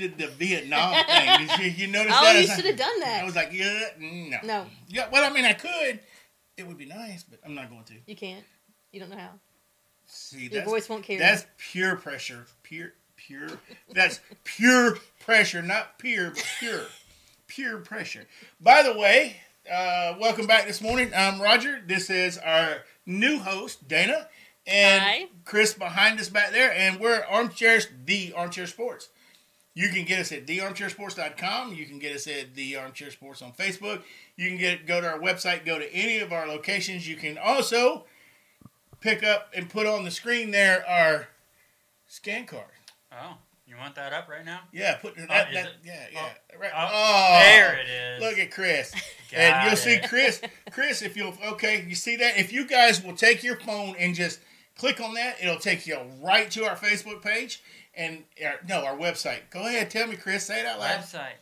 did the Vietnam thing. Did you, you notice Oh, that? I you should have done that. I was like, yeah, no, No. Yeah, well, I mean, I could. It would be nice, but I'm not going to. You can't. You don't know how. See, Your voice won't carry. that's pure pressure. Pure, pure. That's pure pressure, not pure, but pure, pure pressure. By the way, uh, welcome back this morning. I'm Roger. This is our new host, Dana, and Hi. Chris behind us back there, and we're Armchairs, the Armchair Sports. You can get us at thearmchairsports.com. You can get us at the Armchair Sports on Facebook. You can get go to our website, go to any of our locations. You can also pick up and put on the screen there our scan card. Oh, you want that up right now? Yeah, put that. Oh, that it? yeah, yeah. Oh, right. oh, Oh, there it is. Look at Chris. And you'll see. Chris. Chris, if you'll okay, you see that? If you guys will take your phone and just click on that, it'll take you right to our Facebook page and our, no, our website. Go ahead, tell me, Chris. Say it out loud. Website.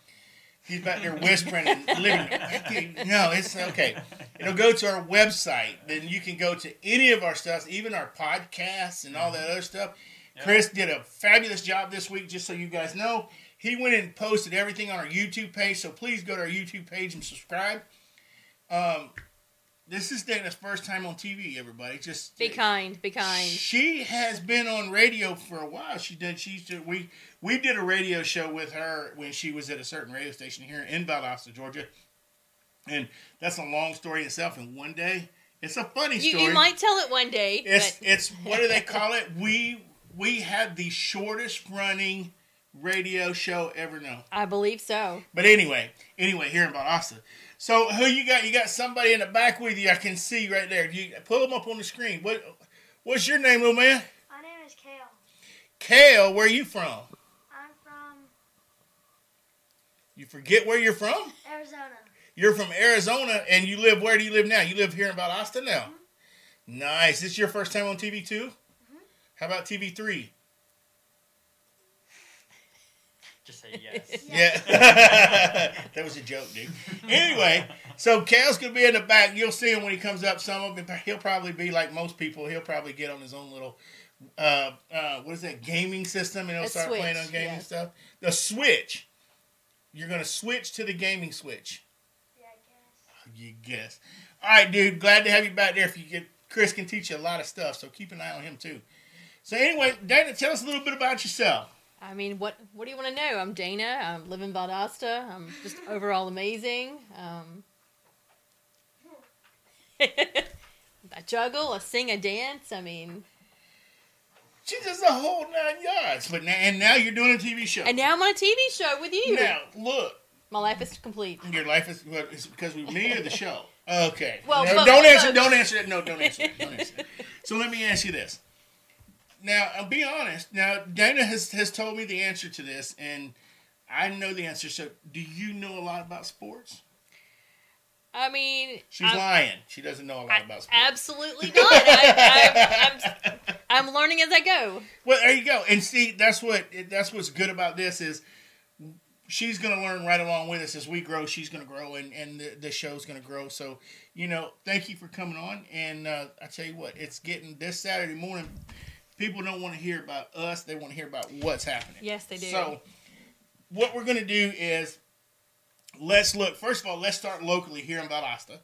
He's back there whispering and living. No, it's okay. It'll go to our website. Then you can go to any of our stuff, even our podcasts and all that other stuff. Yep. Chris did a fabulous job this week, just so you guys know. He went and posted everything on our YouTube page, so please go to our YouTube page and subscribe. Um, this is Dana's first time on TV, everybody. Just Be kind. Be kind. she has been on radio for a while. She did. She's did, we we did a radio show with her when she was at a certain radio station here in Valdosta, Georgia, and that's a long story itself. And one day, it's a funny You, story. you might tell it one day, it's but it's what do they call it? We we had the shortest running radio show ever known. I believe so. But anyway, anyway, here in Valdosta. So who you got? You got somebody in the back with you. I can see right there. You pull them up on the screen. What what's your name, little man? My name is Kale. Kale, where are you from? I'm from You forget where you're from? Arizona. You're from Arizona, and you live. Where do you live now? You live here in Valdosta now. Mm-hmm. Nice. This is your first time on TV 2 mm-hmm. How about TV three? Just say yes. Yeah, that was a joke, dude. Anyway, so Cal's gonna be in the back. You'll see him when he comes up. Some of him, he'll probably be like most people. He'll probably get on his own little, uh, uh, what is that gaming system, and he'll A start playing on gaming yes. stuff. The Switch. You're gonna switch to the gaming Switch. Yeah, I guess. You guess. All right, dude. Glad to have you back there. If you get Chris can teach you a lot of stuff, so keep an eye on him too. So anyway, Dana, tell us a little bit about yourself. I mean, what what do you want to know? I'm Dana. I live in Valdosta. I'm just overall amazing. Um, I juggle, I sing, I dance. I mean, She's just a whole nine yards. But now, and now you're doing a TV show. and now I'm on a TV show with you. Now look, My life is complete. your life is what is it because we me or the show. Okay. Well, No, but- don't answer. but- Don't answer that. No, don't answer. That. Don't answer. That. So let me ask you this. Now, I'll be honest. Now, Dana has has told me the answer to this, and I know the answer. So, do you know a lot about sports? I mean, She's I'm, lying. She doesn't know a lot I- about sports. absolutely not. I, I, I'm, I'm learning as I go. Well, there you go. And see, that's what that's what's good about this is she's going to learn right along with us as we grow. She's going to grow, and and the, the show's going to grow. So, you know, thank you for coming on. And uh, I tell you what, it's getting this Saturday morning. People don't want to hear about us; they want to hear about what's happening. Yes, they do. So, what we're going to do is let's look. First of all, let's start locally here in Valdosta.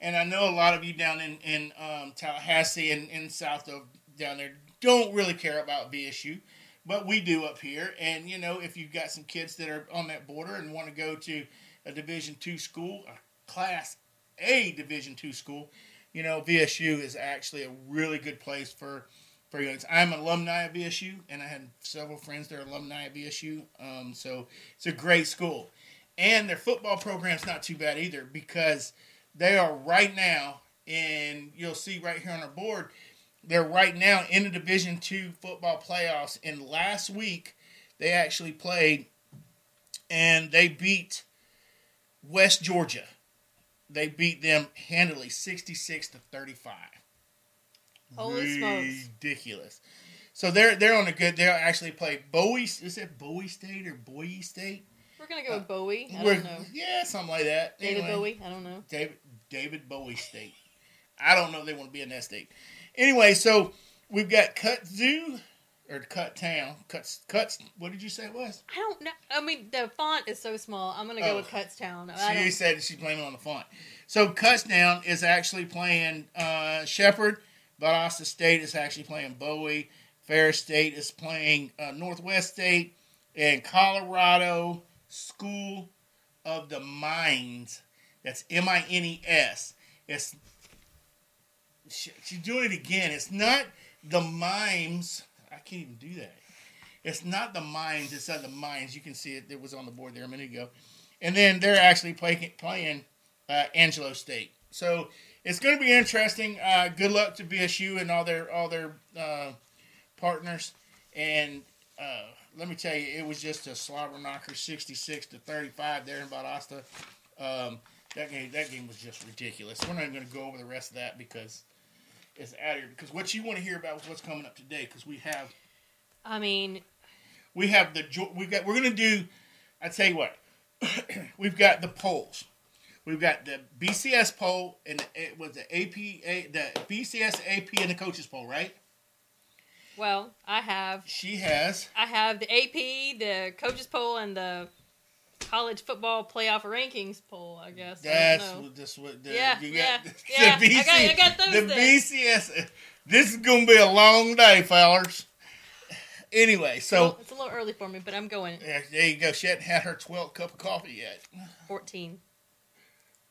And I know a lot of you down in in um, Tallahassee and, and south of down there don't really care about VSU, but we do up here. And you know, if you've got some kids that are on that border and want to go to a Division two school, a Class A Division two school, you know, VSU is actually a really good place for I'm an alumni of VSU, and I had several friends that are alumni of VSU. Um, so it's a great school, and their football program's not too bad either because they are right now, and you'll see right here on our board, they're right now in the Division two football playoffs. And last week, they actually played, and they beat West Georgia. They beat them handily, sixty-six to thirty-five. Holy smokes. Ridiculous. So they're they're on a good. They'll actually play Bowie. Is it Bowie State or Bowie State? We're gonna go with Bowie. I don't know. Yeah, something like that. David Anyway. Bowie. I don't know. David David Bowie State. I don't know if they want to be in that state. Anyway, so we've got Kutzu or cut town. Cuts cuts. What did you say it was? I don't know. I mean, the font is so small. I'm gonna go Oh. with Kutztown. I She said she's blaming it on the font. So Cutsdown is actually playing uh, Shepherd. Valdosta State is actually playing Bowie. Ferris State is playing uh, Northwest State. And Colorado School of the Mines. That's M I N E S. It's she- she's doing it again. It's not the mimes. I can't even do that. It's not the mimes. It's not the mines. You can see it. It was on the board there a minute ago and then they're actually playing playing uh, Angelo State. So it's going to be interesting. Uh, good luck to VSU and all their all their uh, partners. And uh, let me tell you, it was just a slobber knocker, sixty six to thirty five there in Valdosta. Um, that game that game was just ridiculous. We're not even going to go over the rest of that because it's out here. Because what you want to hear about is what's coming up today. Because we have I mean, we have the we got we're gonna do. I tell you what, we've got the polls. We've got the BCS poll and it was the eh, APA, the BCS AP and the coaches poll, right? well, I have She has. I have the AP, the coaches poll, and the college football playoff rankings poll. I guess. That's don't what this what the, Yeah, you yeah, got, yeah. I got- I got those the. BCS. This is gonna be a long day, fellers. Anyway, so Well, it's a little early for me, but I'm going yeah, there you go. She hadn't had her twelfth cup of coffee yet. 14.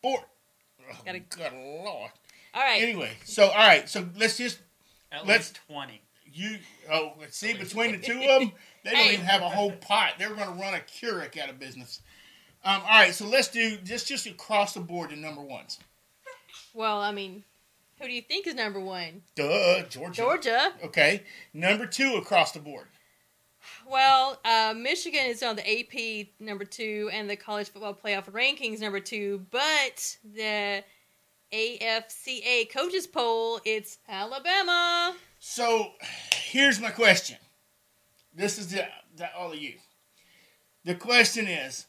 Four. Oh, Gotta- good lord. All right. Anyway, so all right, so let's just At Let's- least 20. You oh let's see between the two of them, they don't Hey. even have a whole pot. They're going to run a Keurig out of business. Um, all right, so let's do just just across the board the number ones. Well, I mean, who do you think is number one? Duh, Georgia. Georgia. Okay, number two across the board. Well, uh, Michigan is on the AP number two and the college football playoff rankings number two, but the AFCA coaches poll, it's Alabama. So here's my question. This is the, the all of you. The question is,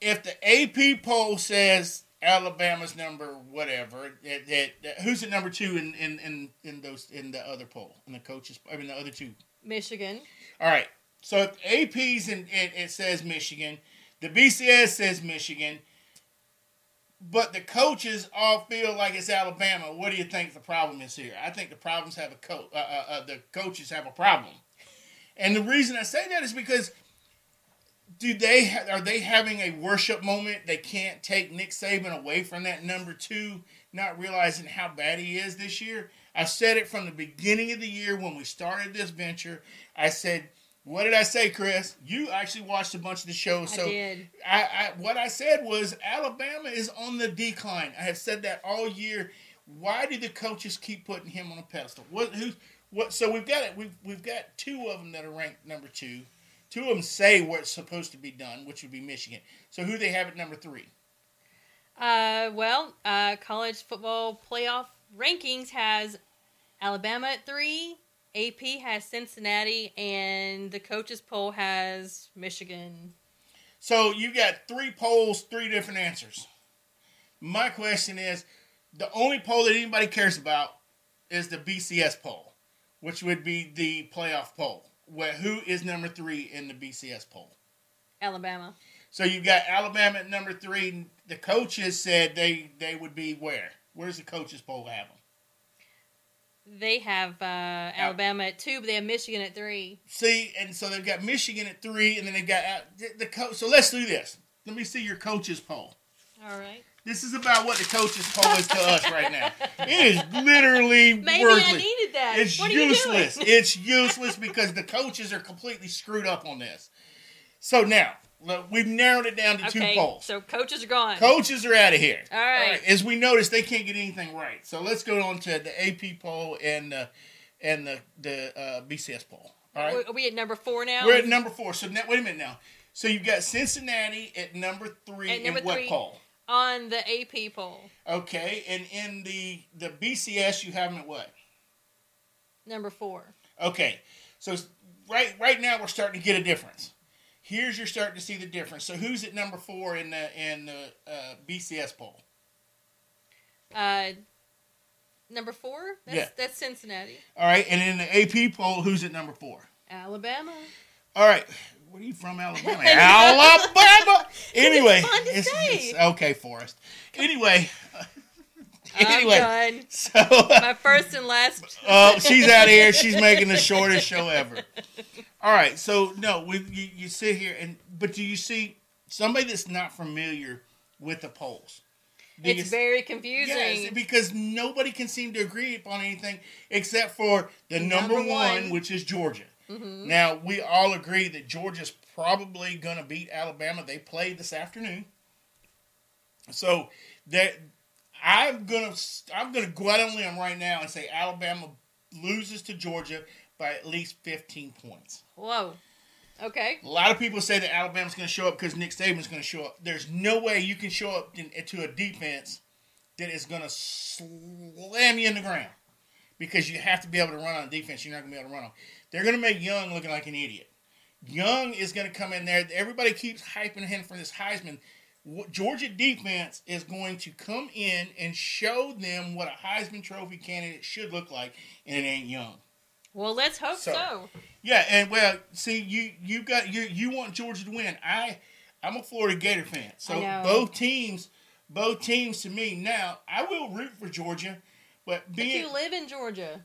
if the AP poll says Alabama's number whatever, that, that, that- who's at number two in, in, in, in those in the other poll in the coaches? I mean the other two. Michigan. All right. So if AP's and it, it says Michigan, the BCS says Michigan, but the coaches all feel like it's Alabama. What do you think the problem is here? I think the problems have a co- uh, uh, uh, the coaches have a problem, and the reason I say that is because do they ha- are they having a worship moment? They can't take Nick Saban away from that number two, not realizing how bad he is this year. I said it from the beginning of the year when we started this venture. I said, "What did I say, Chris? You actually watched a bunch of the shows, I so did. I, I what I said was Alabama is on the decline. I have said that all year. Why do the coaches keep putting him on a pedestal? What who what? So we've got it. We've we've got two of them that are ranked number two. Two of them say what's supposed to be done, which would be Michigan. So who they have at number three? Uh, well, uh, college football playoff rankings has Alabama at three, AP has Cincinnati, and the coaches poll has Michigan. So you got three polls, three different answers. My question is, the only poll that anybody cares about is the BCS poll, which would be the playoff poll. Where who is number three in the BCS poll? Alabama. So you've got Alabama at number three. The coaches said they they would be where? Where's the coaches poll have them? They have uh, Alabama at two, but they have Michigan at three. See, and so they've got Michigan at three, and then they've got Al- the, the coach. So let's do this. Let me see your coaches poll. All right. This is about what the coaches poll is to us right now. It is literally Maybe worthless. I needed that. It's what useless. Are you doing? It's useless because the coaches are completely screwed up on this. So now we've narrowed it down to okay, two polls. so coaches are gone. Coaches are out of here. All right. As we noticed, they can't get anything right. So let's go on to the AP poll and the and the the uh, BCS poll. All right. Are we at number four now? We're at number four. So now, wait a minute now. So you've got Cincinnati at number three At number in what three. poll? on the AP poll. Okay, and in the the BCS you have them at what? Number four. Okay, so right right now we're starting to get a difference. Here's you're starting to see the difference. So who's at number four in the in the uh, BCS poll? Uh, number four. That's, Yeah. That's Cincinnati. All right, and in the AP poll, who's at number four? Alabama. All right. Where are you from, Alabama? Alabama. Anyway, it's- say. it's- okay, Forrest. Anyway, I'm anyway, done. so My first and last. oh, she's out of here. She's making the shortest show ever. All right, so no, we you, you sit here and but do you see somebody that's not familiar with the polls? Do It's very confusing. Yes, because nobody can seem to agree upon anything except for the number, Number one, one. which is Georgia. Mhm. Now we all agree that Georgia's probably going to beat Alabama. They play this afternoon, so that I'm gonna I'm gonna go out on a limb right now and say Alabama loses to Georgia by at least 15 points. Whoa. Okay. A lot of people say that Alabama's going to show up because Nick Saban's going to show up. There's no way you can show up in, to a defense that is going to slam you in the ground because you have to be able to run on defense. You're not going to be able to run on. They're going to make Young looking like an idiot. Young is going to come in there. Everybody keeps hyping him for this Heisman. Georgia defense is going to come in and show them what a Heisman Trophy candidate should look like, and it ain't Young. Well, let's hope So- so. Yeah, and well, see, you you got you you want Georgia to win. I I'm a Florida Gator fan, so both teams, both teams to me now. I will root for Georgia, but But you live in Georgia.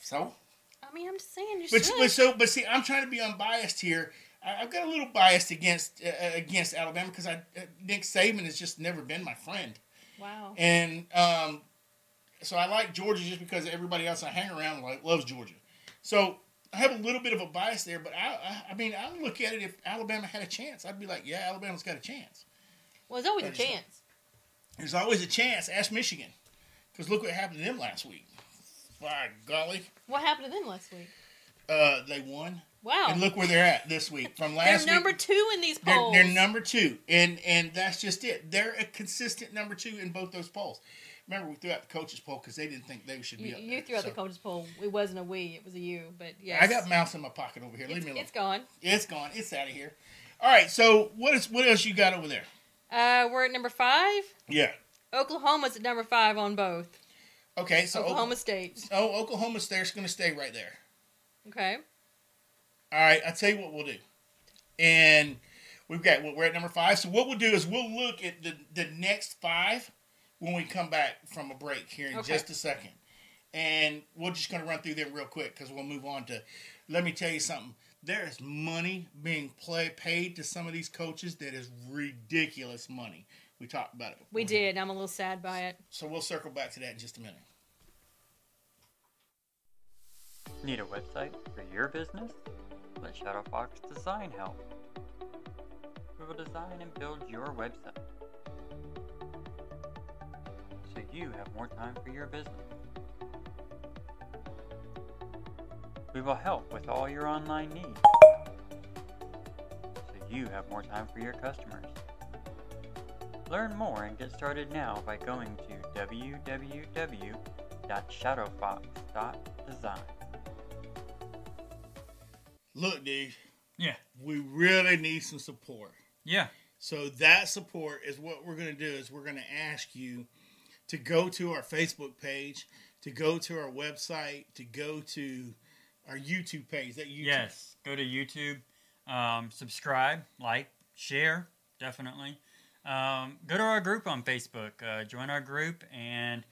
so, I mean, I'm just saying you but, should. but so but see, I'm trying to be unbiased here. I, I've got a little biased against uh, uh, against Alabama because I uh, Nick Saban has just never been my friend, wow. and um, so I like Georgia just because everybody else I hang around like loves Georgia. So I have a little bit of a bias there, but I, I, I mean, I would look at it if Alabama had a chance. I'd be like, yeah, Alabama's got a chance. Well, there's always a Understand. chance. There's always a chance. Ask Michigan, because look what happened to them last week. By golly, What happened to them last week? uh, they won, Wow. and look where they're at this week. From last week. They're number week, two in these they're, polls. they're number two, and and that's just it. They're a consistent number two in both those polls. Remember, we threw out the coaches poll because they didn't think they should be You, up you threw out the coaches poll. It wasn't a we. It was a you. But yeah, I got mouse in my pocket over here. Leave It's, me alone. it's gone. It's gone. It's out of here. All right. So what is what else you got over there? Uh, we're at number five. Yeah. Oklahoma's at number five on both. Okay. So Oklahoma State. Oh, Oklahoma State's going to stay right there. Okay. All right. I'll tell you what we'll do. And we've got we're at number five. So what we'll do is we'll look at the the next five when we come back from a break here in Okay. just a second. And we're just going to run through them real quick because we'll move on to. Let me tell you something. There is money being play, paid to some of these coaches that is ridiculous money. We talked about it. Before. We did. I'm a little sad by it. So we'll circle back to that in just a minute. Need a website for your business? Let Shadow Fox Design help. We will design and build your website so you have more time for your business. We will help with all your online needs so you have more time for your customers. Learn more and get started now by going to www.shadowfox.design. Look, dude, Yeah. we really need some support. Yeah. So that support is what we're going to do is we're going to ask you to go to our Facebook page, to go to our website, to go to our YouTube page. That YouTube. Yes. Go to YouTube. Um, subscribe, like, share, definitely. Um, go to our group on Facebook. Uh, join our group and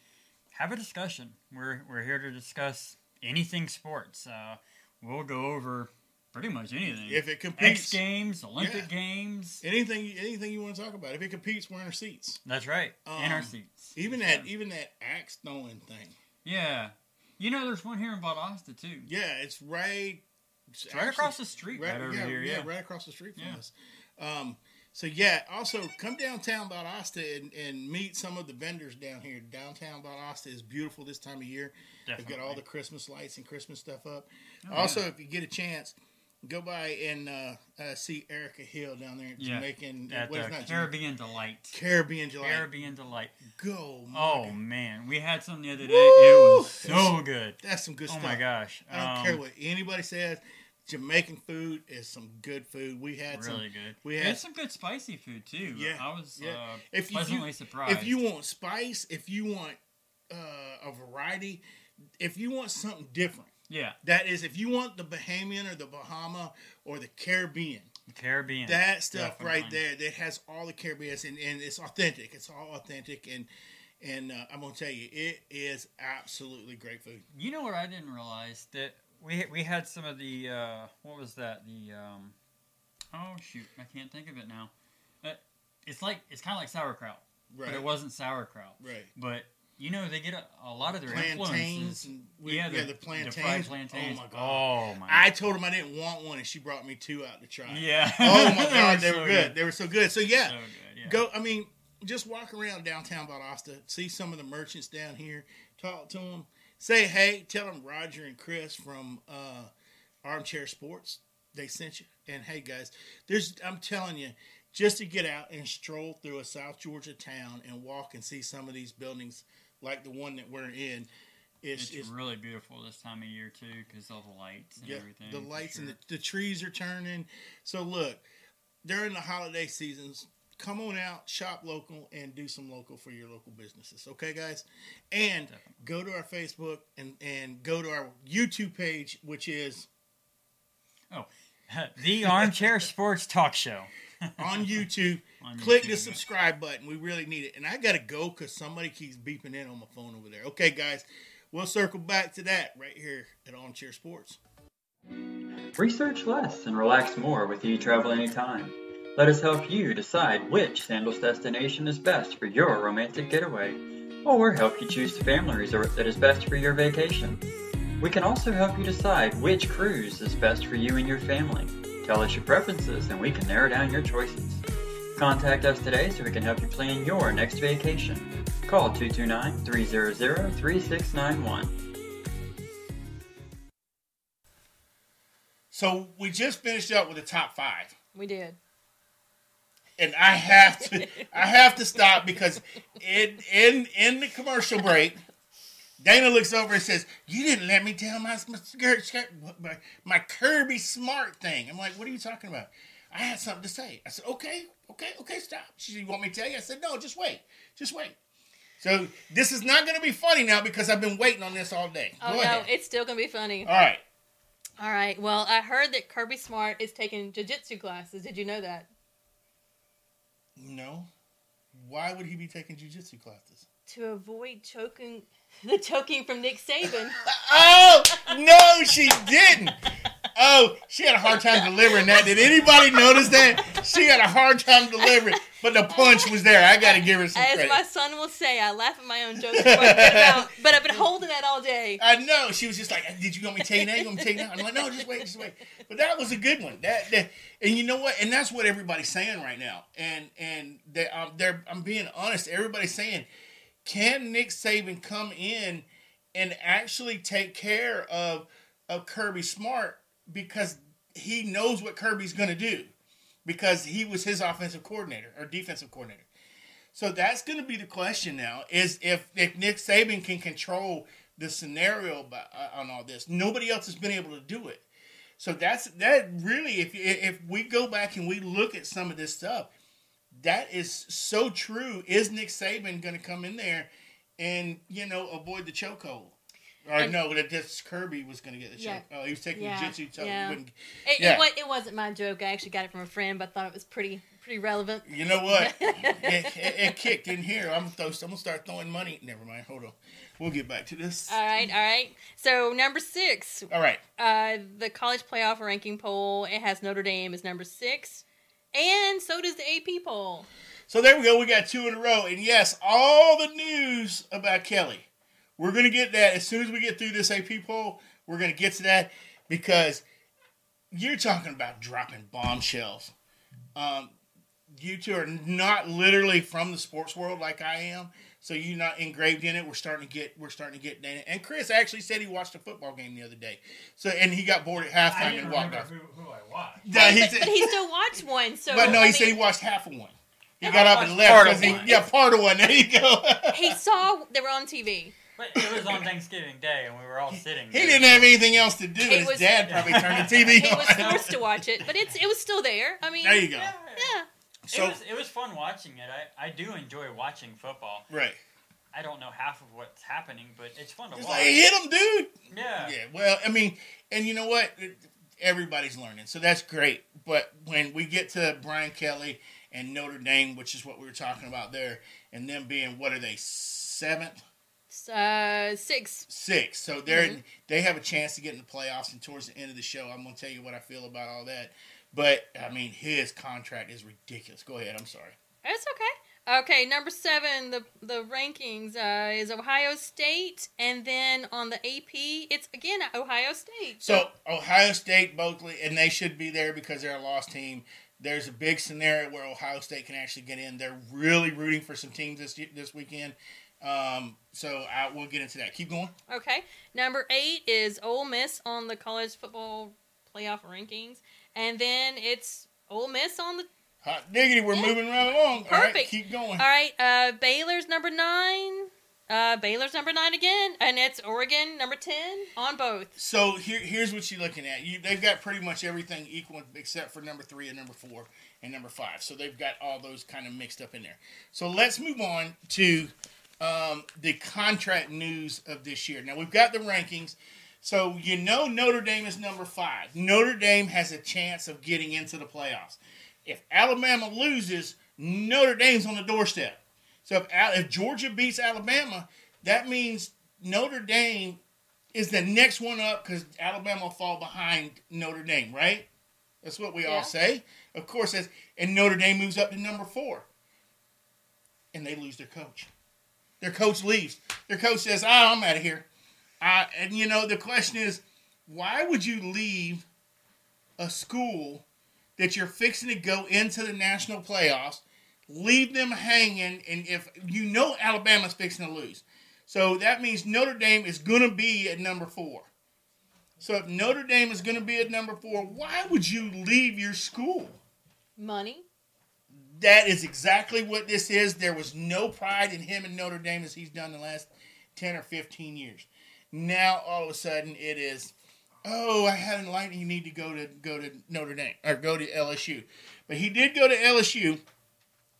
have a discussion. We're, we're here to discuss anything sports. Uh, we'll go over pretty much anything. If it X competes, Games, Olympic Yeah. Games. anything anything you want to talk about. If it competes, we're in our seats. That's right. in our Um, seats. Even that even that axe throwing thing. Yeah. You know, there's one here in Valdosta, too. Yeah, it's right. It's It's right across the street, right, over yeah, here. Yeah. right across the street from us. Um, so yeah, also come downtown Valdosta and, and meet some of the vendors down here. Downtown Valdosta is beautiful this time of year. They've got all the Christmas lights and Christmas stuff up. Oh, also, if you get a chance, go by and uh, uh, see Erica Hill down there in Yeah, Jamaican. at the Caribbean Delight. Caribbean July. Caribbean Delight. Go. Oh man, we had some the other day. Woo! It was so good. that's some good Oh stuff. my gosh. I don't Um, care what anybody says. Jamaican food is some good food. We had Really some. good. we had- some good spicy food too. Yeah, I was yeah. uh, If you- pleasantly surprised. If you want spice, if you want uh, a variety, if you want something different, Yeah, That is, if you want the Bahamian or the Bahama or the Caribbean, Caribbean. that stuff right there that has all the Caribbean and, and it's authentic. It's all authentic and and uh, I'm gonna tell you, it is absolutely great food. You know what I didn't realize that we we had some of the uh, what was that the um, oh shoot I can't think of it now. Uh, it's like it's kind of like sauerkraut, Right, but it wasn't sauerkraut. right. But you know they get a, a lot of their Plantains and we, yeah, yeah, the, the plantains. The fried plantains. Oh my god! Oh my. I told him I didn't want one, and she brought me two out to try. yeah. Oh my They god, they were so good. They were so good. So yeah, So good. Yeah. go. I mean, just walk around downtown Valdosta, see some of the merchants down here, talk to them, say hey, tell them Roger and Chris from uh, Armchair Sports they sent you, and hey guys, there's I'm telling you. Just to get out and stroll through a South Georgia town and walk and see some of these buildings like the one that we're in, it's, It's, it's really beautiful this time of year too, because all the lights and yeah, everything. the lights and the, the trees are turning. So look, during the holiday seasons, come on out, shop local, and do some local for your local businesses. Okay, guys, and Definitely. go to our Facebook and and go to our YouTube page, which is oh, the Armchair Sports Talk Show. On YouTube. On Click the YouTube. subscribe button. We really need it. And I gotta go because somebody keeps beeping in on my phone over there. Okay, guys, we'll circle back to that right here at Armchair Sports. Research less and relax more with eTravel Anytime. Let us help you decide which Sandals destination is best for your romantic getaway, or help you choose the family resort that is best for your vacation. We can also help you decide which cruise is best for you and your family. Tell us your preferences and we can narrow down your choices. Contact us today so we can help you plan your next vacation. Call 229 300 3691. So we just finished up with the top five. We did. and I have to I have to stop because in in in the commercial break, Dana looks over and says, "You didn't let me tell my my, my, Kirby Smart thing." I'm like, "What are you talking about?" I had something to say. I said, "Okay, okay, okay, stop." She said, "You want me to tell you?" I said, "No, just wait, just wait." So this is not going to be funny now because I've been waiting on this all day. Oh Go no, ahead. it's still gonna be funny. all right. All right. Well, I heard that Kirby Smart is taking jiu-jitsu classes. Did you know that? No. Why would he be taking jujitsu classes? To avoid choking the choking from Nick Saban. Oh no, she didn't. Oh, she had a hard time delivering that. Did anybody notice that? She had a hard time delivering, but the punch was there. I got to give her some As credit. my son will say, I laugh at my own jokes, about, but I've been holding that all day. I know. She was just like, "Did you want me to tell you now? You want me to tell you now?" I'm like, "No, just wait, just wait." But that was a good one. That, that and you know what? And that's what everybody's saying right now. And and they, um, they're I'm being honest. Everybody's saying, can Nick Saban come in and actually take care of of Kirby Smart because he knows what Kirby's going to do because he was his offensive coordinator or defensive coordinator. So that's going to be the question now: is if if Nick Saban can control the scenario by, uh, on all this. Nobody else has been able to do it. So that's that. Really, if if we go back and we look at some of this stuff, that is so true. Is Nick Saban going to come in there and you know avoid the chokehold? Or And- no, that this Kirby was going to get the Yeah. choke. Oh, he was taking Yeah. the jitsu. So Yeah. It, Yeah. it, it wasn't my joke. I actually got it from a friend, but I thought it was pretty pretty relevant. You know what? it, it, it kicked in here. I'm gonna, throw, I'm gonna start throwing money. Never mind. Hold on. We'll get back to this. All right, all right. So number six, All right. uh, the college playoff ranking poll. It has Notre Dame as number six, and so does the AP poll. So there we go. We got two in a row. And yes, all the news about Kelly. We're going to get that as soon as we get through this AP poll. We're going to get to that because you're talking about dropping bombshells. Um, you two are not literally from the sports world like I am, so you're not engraved in it. We're starting to get we're starting to get in it. And Chris actually said he watched a football game the other day. So and he got bored at halftime and walked off. who, who I watched. Yeah, he but, said- but he still watched one. So but no, I he said he watched half of one. He Yeah, got up and left part of because he one. yeah part of one. There you go. he saw they were on TV. But it was on Thanksgiving Day, and we were all sitting. He there. didn't have anything else to do. He His was- dad probably turned the TV He was forced to watch it, but it's it was still there. I mean, there you go. Yeah, yeah. So it was it was fun watching it. I, I do enjoy watching football. right, I don't know half of what's happening, but it's fun to It's watch. like hit him, dude. yeah. Yeah, well, I mean, and you know what? Everybody's learning, so that's great. But when we get to Brian Kelly and Notre Dame, which is what we were talking about there, and them being what are they seventh, Uh, six. six? So they're they have a chance to get in the playoffs. And towards the end of the show, I'm going to tell you what I feel about all that. But I mean, his contract is ridiculous. Go ahead. I'm sorry. It's okay. Okay, number seven, the the rankings uh, is Ohio State, and then on the AP, it's again Ohio State. So Ohio State, Berkeley, and they should be there because they're a lost team. There's a big scenario where Ohio State can actually get in. They're really rooting for some teams this this weekend. Um, so I, we'll get into that. Keep going. Okay, number eight is Ole Miss on the college football playoff rankings, and then it's Ole Miss on the. Hot diggity, we're Yeah. moving right along. All right, Perfect. keep going. All right, uh, Baylor's number nine. Uh, Baylor's number nine again, and it's Oregon number ten on both. So here, here's what you're looking at. You, they've got pretty much everything equal except for number three and number four and number five. So they've got all those kind of mixed up in there. So let's move on to um, the contract news of this year. Now we've got the rankings. So you know Notre Dame is number five. Notre Dame has a chance of getting into the playoffs. If Alabama loses, Notre Dame's on the doorstep. So if, if Georgia beats Alabama, that means Notre Dame is the next one up because Alabama will fall behind Notre Dame, right? That's what we Yeah. all say. Of course, that's, and Notre Dame moves up to number four. And they lose their coach. Their coach leaves. Their coach says, oh, I'm out of here. Uh, and, you know, the question is, why would you leave a school that you're fixing to go into the national playoffs, leave them hanging, and if you know Alabama's fixing to lose. So that means Notre Dame is going to be at number four. So if Notre Dame is going to be at number four, why would you leave your school? Money. That is exactly what this is. There was no pride in him in Notre Dame as he's done the last 10 or 15 years. Now all of a sudden it is, oh, I had light. You need to go to go to Notre Dame or go to LSU. But he did go to LSU,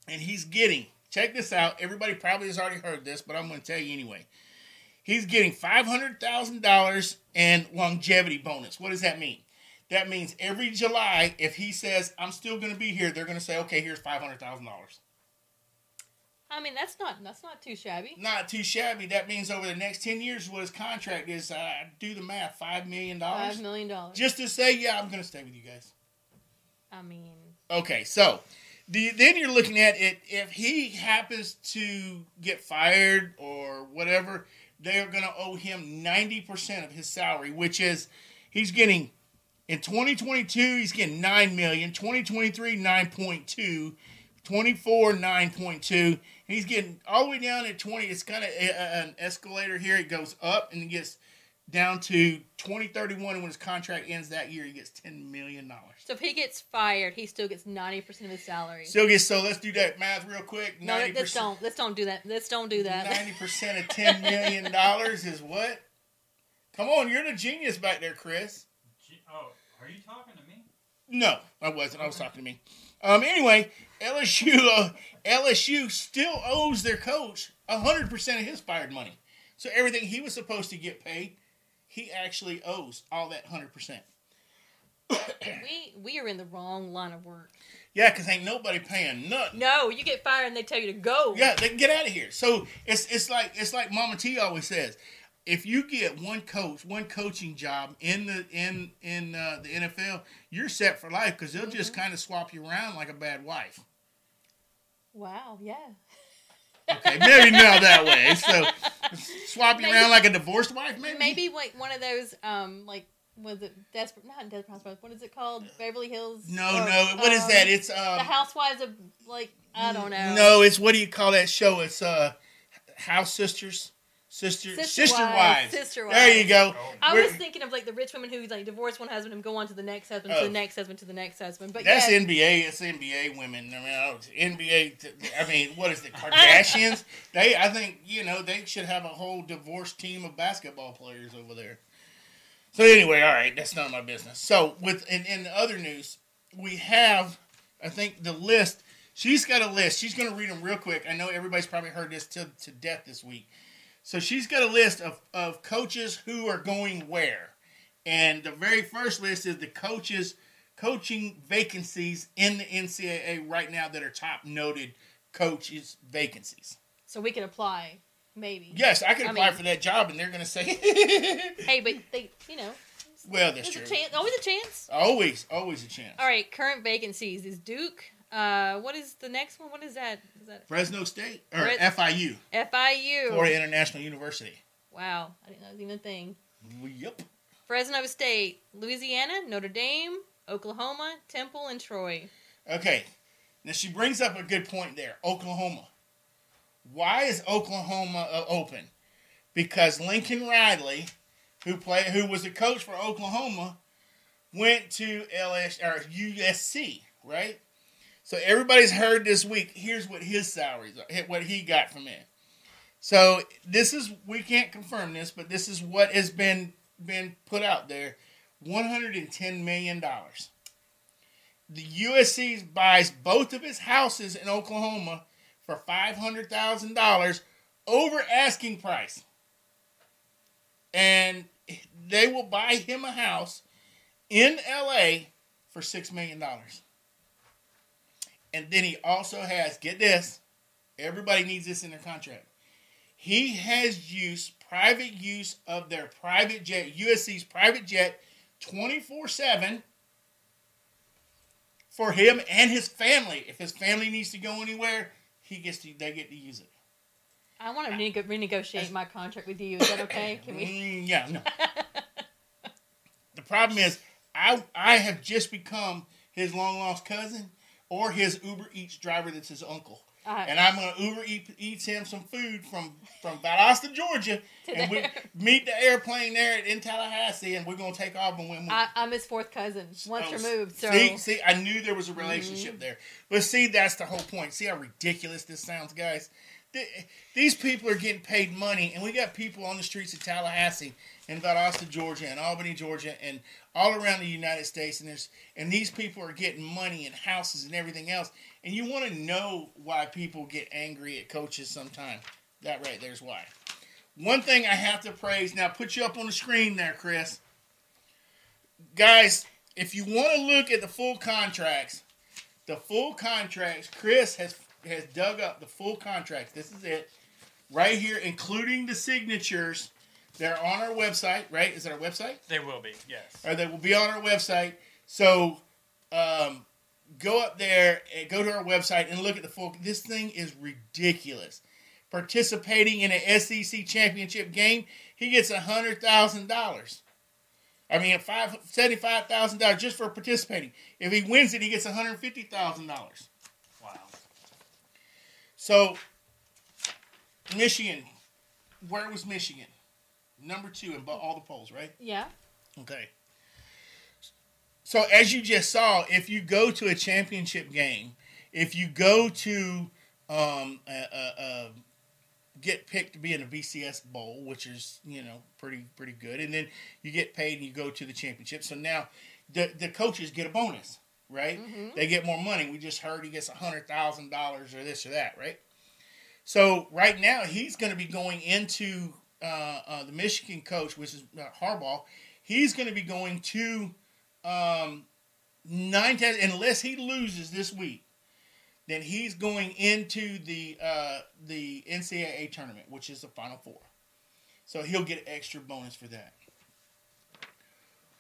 and he's getting. Check this out. Everybody probably has already heard this, but I'm going to tell you anyway. He's getting five hundred thousand dollars and longevity bonus. What does that mean? That means every July, if he says I'm still going to be here, they're going to say, okay, here's five hundred thousand dollars. I mean, that's not that's not too shabby. Not too shabby. That means over the next ten years, what his contract is. Uh, do the math. Five million dollars. Five million dollars. Just to say, yeah, I'm going to stay with you guys. I mean, Okay, so the then you're looking at it. If he happens to get fired or whatever, they're going to owe him ninety percent of his salary, which is he's getting in 2022 he's getting 9 million 2023 9.2 24 9.2 he's getting all the way down at 20 it's kind of an escalator here it goes up and it gets down to 2031 and when his contract ends that year he gets 10 million dollars so if he gets fired, he still gets ninety percent of his salary. Still gets so. Let's do that math real quick. no, let's don't let's don't do that. Let's don't do that. Ninety percent of ten million dollars is what? Come on, you're the genius back there, Chris. Oh, are you talking to me? No, I wasn't. I was talking to me. Um. Anyway, LSU. LSU still owes their coach hundred percent of his fired money. So everything he was supposed to get paid, he actually owes all that hundred percent. we we are in the wrong line of work. Yeah, because ain't nobody paying nothing. No, you get fired and they tell you to go. Yeah, they can get out of here. So it's it's like it's like Mama T always says. If you get one coach, one coaching job in the in in uh, the NFL, you're set for life because they'll just kind of swap you around like a bad wife. Wow. Yeah. Okay, maybe not that way. So swap you Maybe- around like a divorced wife, maybe. Maybe like one of those um like was it desperate not desperate housewives what is it called Beverly Hills No, or, no. What is um, that? It's um. the Housewives of like I don't know No, it's what do you call that show? It's uh, House Sisters, Sister Sister Sister, Wives, Wives. Sister There you Wives. go. I We're- was thinking of like the rich women who like divorce one husband and go on to the next husband to Oh. the next husband to the next husband but That's yeah NBA. It's NBA women. I mean, oh, I was- NBA. t- I mean, what is the Kardashians? they, I think, you know, they should have a whole divorce team of basketball players over there. So anyway, all right, that's none of my business. So with in, in the other news, we have, I think, the list She's got a list. She's going to read them real quick. I know everybody's probably heard this to, to death this week. So she's got a list of, of coaches who are going where. And the very first list is the coaches coaching vacancies in the NCAA right now that are top noted coaches vacancies. So we can apply, maybe. Yes, I can I apply mean- for that job, and they're going to say, Hey, but they, you know, "Well, that's there's true. a chance. Always a chance. Always, always a chance." All right, current vacancies is Duke. Uh, what is the next one? What is that? Is that Fresno State or Fre- FIU, FIU? Florida International University. Wow, I didn't know it was even a thing. Yep. Fresno State, Louisiana, Notre Dame, Oklahoma, Temple, and Troy. Okay. Now she brings up a good point there. Oklahoma. Why is Oklahoma uh, open? Because Lincoln Riley, who play, who was the coach for Oklahoma, went to LS or USC, right? So everybody's heard this week. Here's what his salaries, are, what he got from it. So this is we can't confirm this, but this is what has been been put out there: one hundred and ten million dollars the USC buys both of his houses in Oklahoma for five hundred thousand dollars over asking price, and they will buy him a house in LA for six million dollars. And then he also has get this, everybody needs this in their contract. He has used private use of their private jet, USC's private jet, twenty four seven for him and his family. If his family needs to go anywhere, he gets to they get to use it. I want to rene- renegotiate my contract with you. Is that okay? Can we? Mm, yeah, no. the problem is, I I have just become his long lost cousin or his Uber Eats driver that's his uncle. Uh, And I'm gonna Uber eat, eats him some food from from Valdosta, Georgia, and we meet the airplane there in Tallahassee, and we're gonna take off and we I, I'm his fourth cousin, once Oh, removed. So See, see, I knew there was a relationship there. But see, that's the whole point. See how ridiculous this sounds, guys? Th- These people are getting paid money, and we got people on the streets of Tallahassee and Valdosta, Georgia, and Albany, Georgia, and all around the United States. And there's and these people are getting money and houses and everything else. And you want to know why people get angry at coaches sometimes. That right there's why. One thing I have to praise now, put you up on the screen there, Chris guys, if you want to look at the full contracts, the full contracts, Chris has has dug up the full contracts. This is it, right here, including the signatures. They're on our website, right? Is it our website? They will be, yes. Or they will be on our website. So, um, go up there and go to our website and look at the full. This thing is ridiculous. Participating in an SEC championship game, he gets a hundred thousand dollars. I mean, five seventy-five thousand dollars just for participating. If he wins it, he gets one hundred fifty thousand dollars. Wow. So, Michigan, where was Michigan? Number two in all the polls, right? yeah, Okay. So as you just saw, if you go to a championship game, if you go to um, uh, uh, uh, get picked to be in a BCS bowl, which is you know pretty pretty good, and then you get paid and you go to the championship. So now the the coaches get a bonus, right? They get more money. We just heard he gets a hundred thousand dollars or this or that, right? So right now he's going to be going into uh, uh, the Michigan coach, which is uh, Harbaugh. He's going to be going to um, nine unless he loses this week. Then he's going into the uh, the NCAA tournament, which is the Final Four. So he'll get extra bonus for that.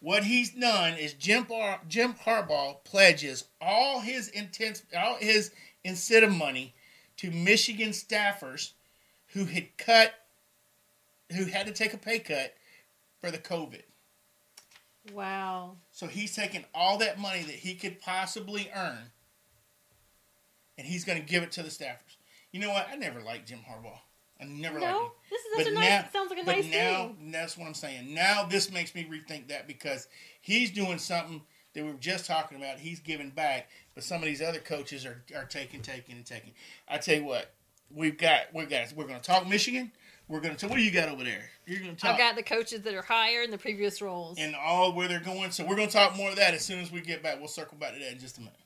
What he's done is Jim Jim Harbaugh pledges all his intense all his incentive money to Michigan staffers who had cut who had to take a pay cut for the COVID. wow. So he's taking all that money that he could possibly earn and he's going to give it to the staffers. You know what? I never liked Jim Harbaugh. I never liked him. No, this is such But a nice. now- sounds like a but nice now, thing. that's what I'm saying. Now this makes me rethink that because he's doing something that we were just talking about. He's giving back, but some of these other coaches are, are taking, taking, and taking. I tell you what, we've got we got we're going to talk Michigan. We're going to talk. What do you got over there? You're going to talk I've got the coaches that are higher in the previous roles. and all where they're going. So we're going to talk more of that as soon as we get back. We'll circle back to that in just a minute.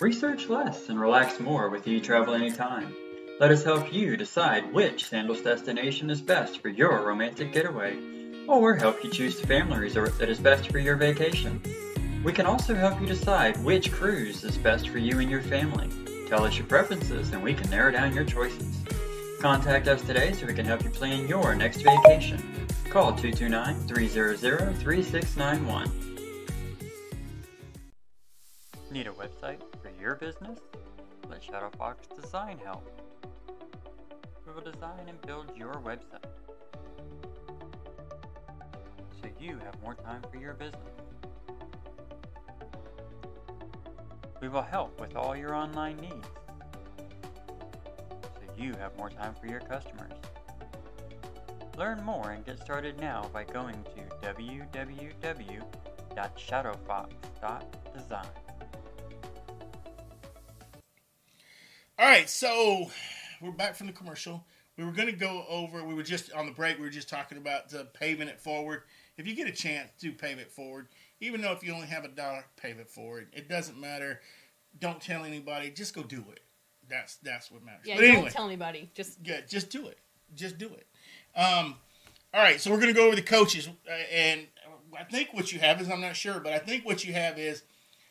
Research less and relax more with eTravel Anytime. Let us help you decide which Sandals destination is best for your romantic getaway, or help you choose the family resort that is best for your vacation. We can also help you decide which cruise is best for you and your family. Tell us your preferences and we can narrow down your choices. Contact us today so we can help you plan your next vacation. Call 229 300 3691. Need a website for your business? Let Shadowfox Design help. We will design and build your website so you have more time for your business. We will help with all your online needs you have more time for your customers. Learn more and get started now by going to www.shadowfox.design. All right, so we're back from the commercial. We were going to go over. We were just on the break. We were just talking about paving it forward. If you get a chance to pave it forward, even though if you only have a dollar, pave it forward. It doesn't matter. Don't tell anybody. Just go do it. That's that's what matters. Yeah, but don't tell anybody. Just yeah, just do it. Just do it. Um, all right, so we're going to go over the coaches, uh, and I think what you have is I'm not sure, but I think what you have is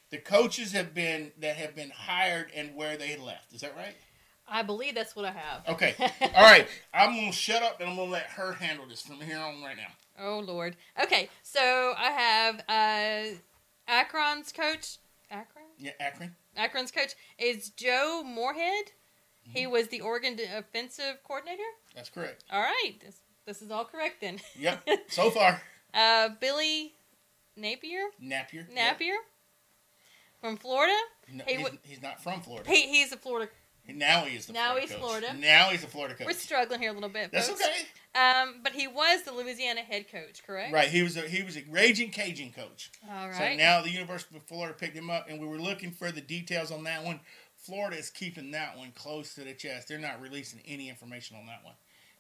the coaches have been that have been hired and where they left. Is that right? I believe that's what I have. Okay. All right. I'm gonna shut up and I'm gonna let her handle this from here on right now. Oh Lord. Okay, so I have uh, Akron's coach. Akron. Yeah, Akron. Akron's coach is Joe Moorhead. He was the Oregon offensive coordinator. That's correct. All right, this this is all correct then. Yep. So far, Uh, Billy Napier. Napier. Napier from Florida. Yep. No, He he's, he's not from Florida. He, he's a Florida. now he is the Now Florida he's coach. Florida. Now he's a Florida coach. We're struggling here a little bit. That's folks. okay. Um, but he was the Louisiana head coach, correct? Right. He was a he was a raging Cajun coach. All So now the University of Florida picked him up, and we were looking for the details on that one. Florida is keeping that one close to the chest. They're not releasing any information on that one.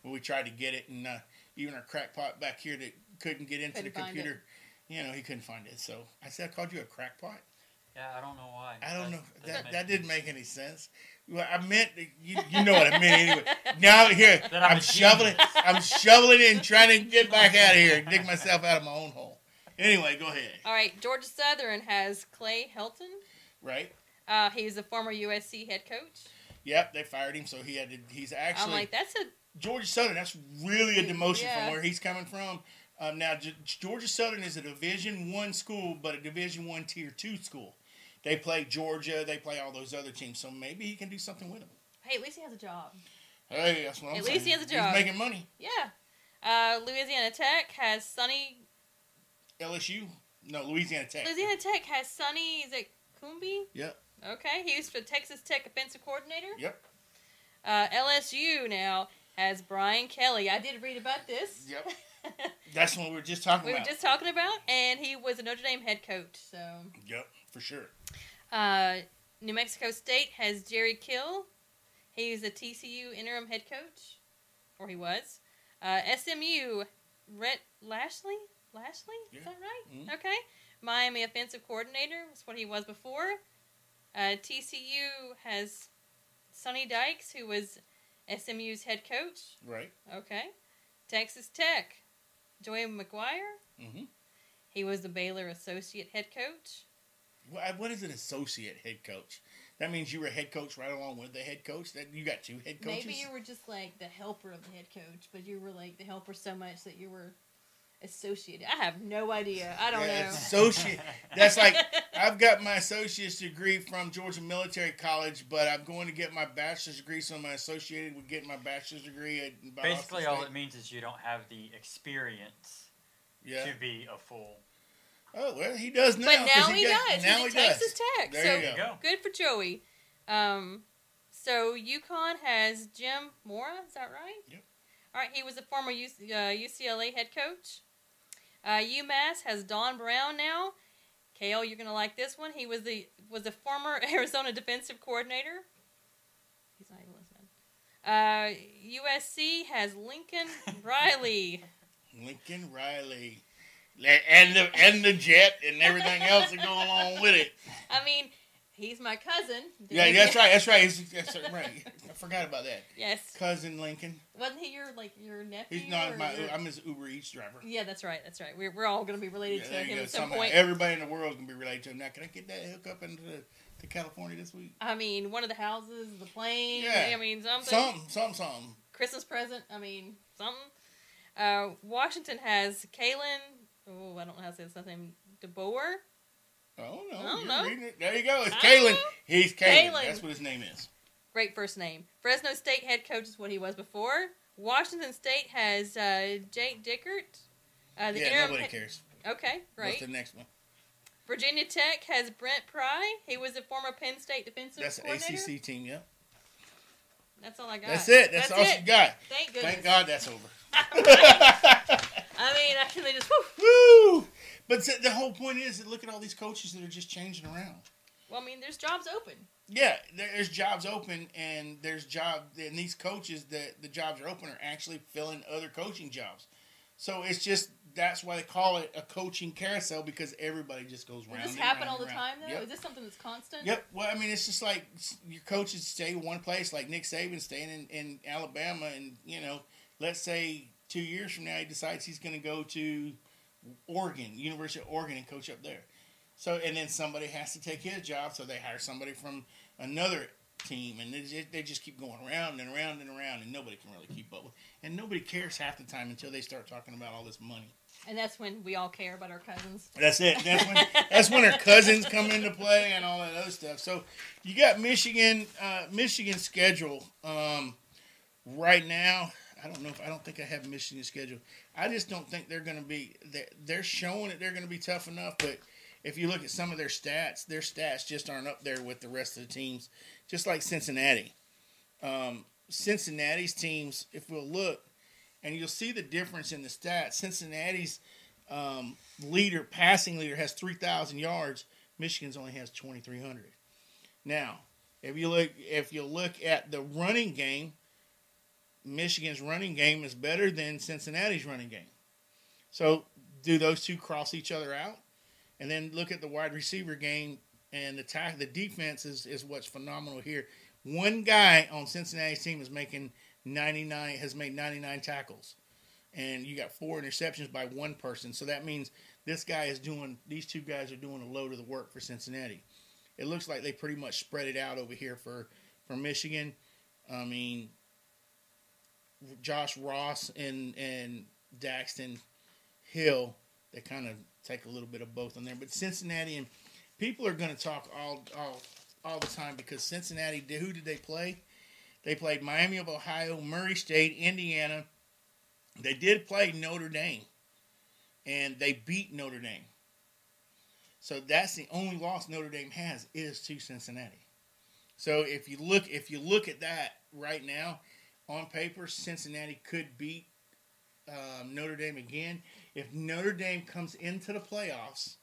But we tried to get it, and uh, even our crackpot back here that couldn't get into Couldn't the find computer, you know, he couldn't find it. So I said I called you a crackpot. Yeah, I don't know why. I don't know. That- That that that makes didn't make any sense. Well, I meant you. You know what I meant anyway. Now here I'm I'm shoveling. I'm shoveling and trying to get back out of here and dig myself out of my own hole. Anyway, go ahead. All right. Georgia Southern has Clay Helton. Right. Uh, he's a former USC head coach. Yep, they fired him, so he had to. He's actually I'm like, that's a Georgia Southern. That's really a demotion Yeah. from where he's coming from. Um, now, Georgia Southern is a Division One school, but a Division One Tier Two school. They play Georgia. They play all those other teams. So maybe he can do something with them. hey. At least he has a job. Hey, that's what I'm At saying. At least he has a job. He's making money. Yeah. Uh, Louisiana Tech has Sonny. LSU. No, Louisiana Tech. Louisiana Tech has Sonny. Is it Cumbie? Yep. Okay, he was the Texas Tech offensive coordinator. Yep. Uh, LSU now has Brian Kelly. I did read about this. Yep. That's what we were just talking we were about. just talking about, and he was a Notre Dame head coach. So, Yep, for sure. uh, New Mexico State has Jerry Kill. He's a TCU interim head coach, or he was. Uh, SMU, Rhett Lashlee. Lashlee, Yeah. is that right? Mhm. Okay. Miami offensive coordinator. That's what he was before. Uh, TCU has Sonny Dykes, who was SMU's head coach. Right. Okay. Texas Tech, Joey McGuire. Mm-hmm. He was the Baylor associate head coach. What, what is an associate head coach? That means you were a head coach right along with the head coach. That you got two head coaches. Maybe you were just like the helper of the head coach, but you were like the helper so much that you were associated. I have no idea. I don't Yeah, know. Associate. That's like I've got my associate's degree from Georgia Military College, but I'm going to get my bachelor's degree, so I'm associated with getting my bachelor's degree at Valdosta Basically, all State. it means is you don't have the experience Yeah. to be a full. Oh well, he does now. but now he, got- does. Now He's he at Texas does. Tech. There so you go. good for Joey. Um, so UConn has Jim Mora. Is that right? Yep. All right. He was a former UC, uh, UCLA head coach. Uh, UMass has Don Brown now. Kale, you're gonna like this one. He was the was a former Arizona defensive coordinator. He's not even listening. Uh, USC has Lincoln Riley. Lincoln Riley, and the and the jet and everything else that go along with it. I mean, He's my cousin. Yeah, that's right. That's right. That's right. I forgot about that. Yes. Cousin Lincoln. Wasn't he your like your nephew? He's not my. your- I'm his Uber Eats driver. Yeah, that's right. That's right. We're, we're all going to be related Yeah, to him at some Somehow point. everybody in the world can be related to him. Now, can I get that hook up into the, to California this week? I mean, one of the houses, the plane. Yeah. I mean, something. Something, something, something. Christmas present. I mean, something. Uh, Washington has Kalen. Oh, I don't know how to say his last name. DeBoer. Oh no, I don't know. reading it. There you go. It's I Kalen. He's Kalen. Kalen. That's what his name is. Great first name. Fresno State head coach is what he was before. Washington State has uh, Jake Dickert. Uh, the yeah, interim nobody cares. Okay, right. What's the next one? Virginia Tech has Brent Pry. He was a former Penn State defensive That's the coordinator. ACC team. Yeah, That's all I got. that's it. That's, all it. she got. Thank goodness. Thank God that's over. I mean, I can they just whew. Woo! But the- whole point is that look at all these coaches that are just changing around. Well, I mean, there's jobs open. Yeah, there's jobs open, and there's job, and these coaches that the jobs are open are actually filling other coaching jobs. So it's just that's why they call it a coaching carousel because everybody just goes around. Does this happen round all the and time, though? Yep. Is this something that's constant? Yep. Well, I mean, it's just like your coaches stay in one place, like Nick Saban staying in, in Alabama, and you know, let's say two years from now he decides he's going to go to Oregon, University of Oregon, and coach up there. So, and then somebody has to take his job, so they hire somebody from another team, and they just, they just keep going around and around and around, and nobody can really keep up with. And nobody cares half the time until they start talking about all this money. And that's when we all care about our cousins. That's it. That's when that's when her cousins come into play and all that other stuff. So you got Michigan, uh, Michigan schedule um, right now. I don't know if I don't think I have a Michigan schedule. I just don't think they're going to be. They're, they're showing that they're going to be tough enough, but if you look at some of their stats, their stats just aren't up there with the rest of the teams. Just like Cincinnati, um, Cincinnati's teams. If we'll look, and you'll see the difference in the stats. Cincinnati's um, leader, passing leader, has three thousand yards. Michigan's only has twenty three hundred. Now, if you look, if you look at the running game, Michigan's running game is better than Cincinnati's running game. So, do those two cross each other out? And then look at the wide receiver game and the tack. The defense is, is what's phenomenal here. One guy on Cincinnati's team is making ninety nine has made ninety nine tackles and you got four interceptions by one person. So that means this guy is doing, these two guys are doing a load of the work for Cincinnati. It looks like they pretty much spread it out over here for, for Michigan. I mean, Josh Ross and, and Daxton Hill, they kind of take a little bit of both on there. But Cincinnati and people are going to talk all, all, all the time because Cincinnati, who did they play? They played Miami of Ohio, Murray State, Indiana, they did play Notre Dame, and they beat Notre Dame. So that's the only loss Notre Dame has is to Cincinnati. So if you look if you look at that right now, on paper, Cincinnati could beat um, Notre Dame again. If Notre Dame comes into the playoffs,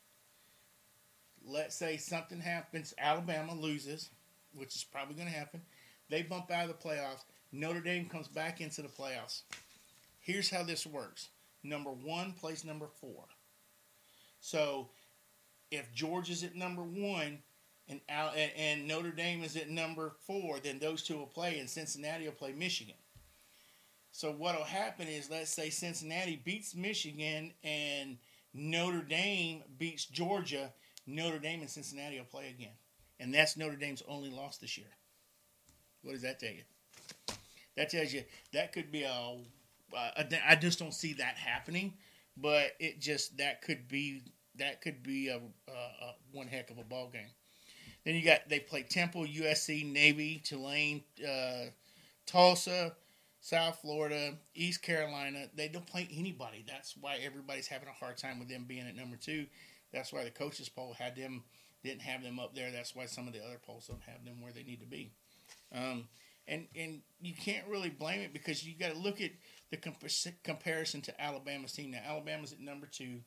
let's say something happens, Alabama loses, which is probably going to happen. They bump out of the playoffs. Notre Dame comes back into the playoffs here's how this works number one plays number four so if georgia's at number one and, and, notre dame is at number four then those two will play and cincinnati will play michigan. So what will happen is let's say cincinnati beats michigan and notre dame beats georgia notre dame and cincinnati will play again. And that's notre dame's only loss this year. What does that tell you? That tells you that could be a I just don't see that happening, but it just that could be that could be a, a, a one heck of a ball game. Then you got they play Temple, USC, Navy, Tulane, uh, Tulsa, South Florida, East Carolina. They don't play anybody. That's why everybody's having a hard time with them being at number two. That's why the coaches poll had them didn't have them up there. That's why some of the other polls don't have them where they need to be. Um, and and you can't really blame it because you got to look at the comp- comparison to Alabama's team. Now Alabama's at number two,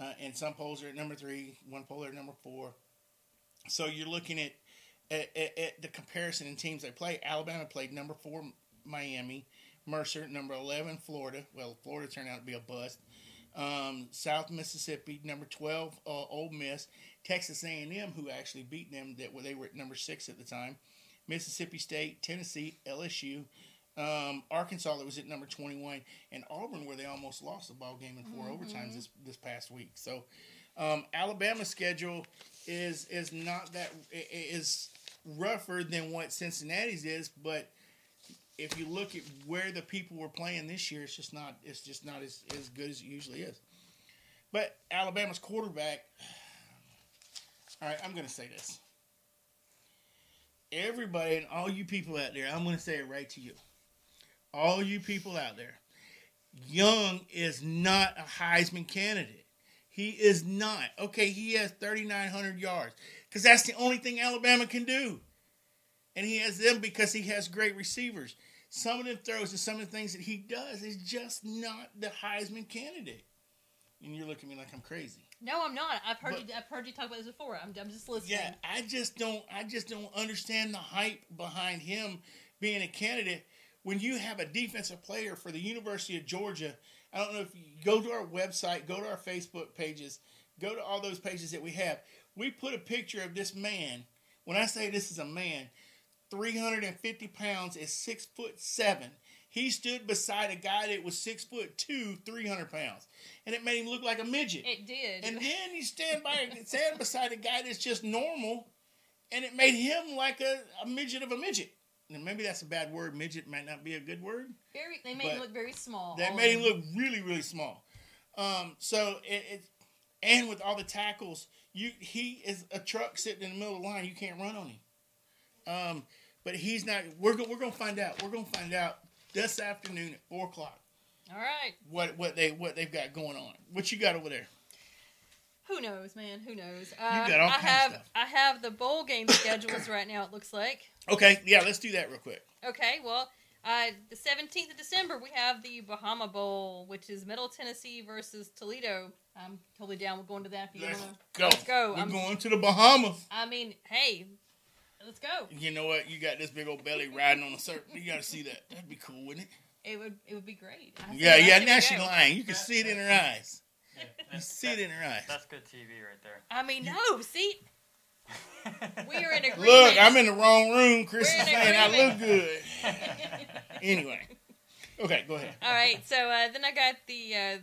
uh, and some polls are at number three. One poll are at number four. So you're looking at, at, at, at the comparison in teams they play. Alabama played number four Miami, Mercer number eleven Florida. Well, Florida turned out to be a bust. Um, South Mississippi, number twelve, uh, Ole Miss. Texas A and M, who actually beat them, that were they were at number six at the time. Mississippi State, Tennessee, LSU, um, Arkansas that was at number twenty one, and Auburn where they almost lost the ball game in 4 overtimes this this past week. So um, Alabama's schedule is is not that is rougher than what Cincinnati's is, but if you look at where the people were playing this year, it's just not it's just not as, as good as it usually is. But Alabama's quarterback. All right, I'm going to say this. Everybody and all you people out there, I'm going to say it right to you. All you people out there, Young is not a Heisman candidate. He is not. Okay, he has 3,900 yards because that's the only thing Alabama can do. And he has them because he has great receivers. Some of them throws and some of the things that he does is just not the Heisman candidate. And you're looking at me like I'm crazy. No, I'm not. I've heard But- you. I've heard you talk about this before. I'm, I'm just listening. Yeah, I just don't. I just don't understand the hype behind him being a candidate when you have a defensive player for the University of Georgia. I don't know if you go to our website, go to our Facebook pages, go to all those pages that we have. We put a picture of this man. When I say this is a man, 350 pounds is six foot seven. He stood beside a guy that was six foot two, 300 pounds, and it made him look like a midget. It did. And then you stand by stand beside a guy that's just normal, and it made him like a, a midget of a midget. And maybe that's a bad word. Midget might not be a good word. very. They made him look very small. That made him look really, really small. Um, so it, it, and with all the tackles, you he is a truck sitting in the middle of the line. You can't run on him. Um, but he's not. We're go, we're gonna find out. We're gonna find out this afternoon at four o'clock All right. what what they what they've got going on. What you got over there? Who knows, man? Who knows? Uh, got all I have stuff. I have the bowl game schedules right now. It looks like. Okay, yeah, let's do that real quick. Okay, well, uh, the 17th of December, we have the Bahama Bowl, which is Middle Tennessee versus Toledo. I'm totally down with going to that. If you Let's wanna, go. Let's go. We're I'm- going to the Bahamas. I mean, hey, let's go. You know what? You got this big old belly riding on a surf. You got to see that. That'd be cool, wouldn't it? It would it would be great. I Yeah, yeah. Now she's lying. You can see it in her eyes. Yeah, You that's, see it in her eyes. that's good TV right there. I mean, no, see, we are in agreement. Look, I'm in the wrong room. Chris We're is saying I look good. Anyway, okay, go ahead. All right, so uh, then I got the uh,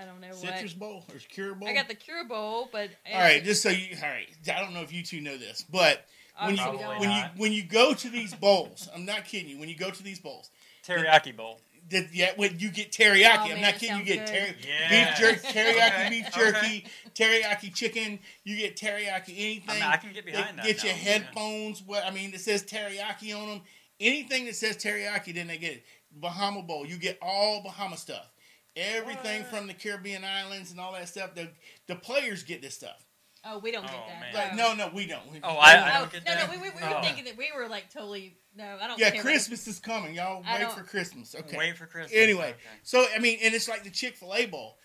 I don't know Citrus what. bowl or Cure bowl? I got the Cure Bowl, but all right, just so you. All right, I don't know if you two know this, but when you obviously we Probably don't. when you when you go to these bowls, I'm not kidding you. When you go to these bowls, Teriyaki bowl. That yeah, when you get teriyaki, Oh, I'm man, not kidding. You get sounds teriyaki. Yeah. beef jerky, teriyaki Okay, beef okay. jerky, teriyaki chicken. You get teriyaki anything. I mean, I can get They behind that. Get your now. headphones. What I mean, it says teriyaki on them. Anything that says teriyaki, then they get it. Bahama Bowl, you get all Bahama stuff. Everything What? from the Caribbean islands and all that stuff. The the players get this stuff. Oh, we don't get Oh, that. man. Like no, no, we don't. We- Oh, I- I Oh, don't get no, that. no, we, we, we Oh. were thinking that we were like totally no. I don't. yeah, care what- Christmas is coming. Y'all I wait for Christmas. Okay. Wait for Christmas. Anyway, Okay. so I mean, and it's like the Chick Fil A Bowl.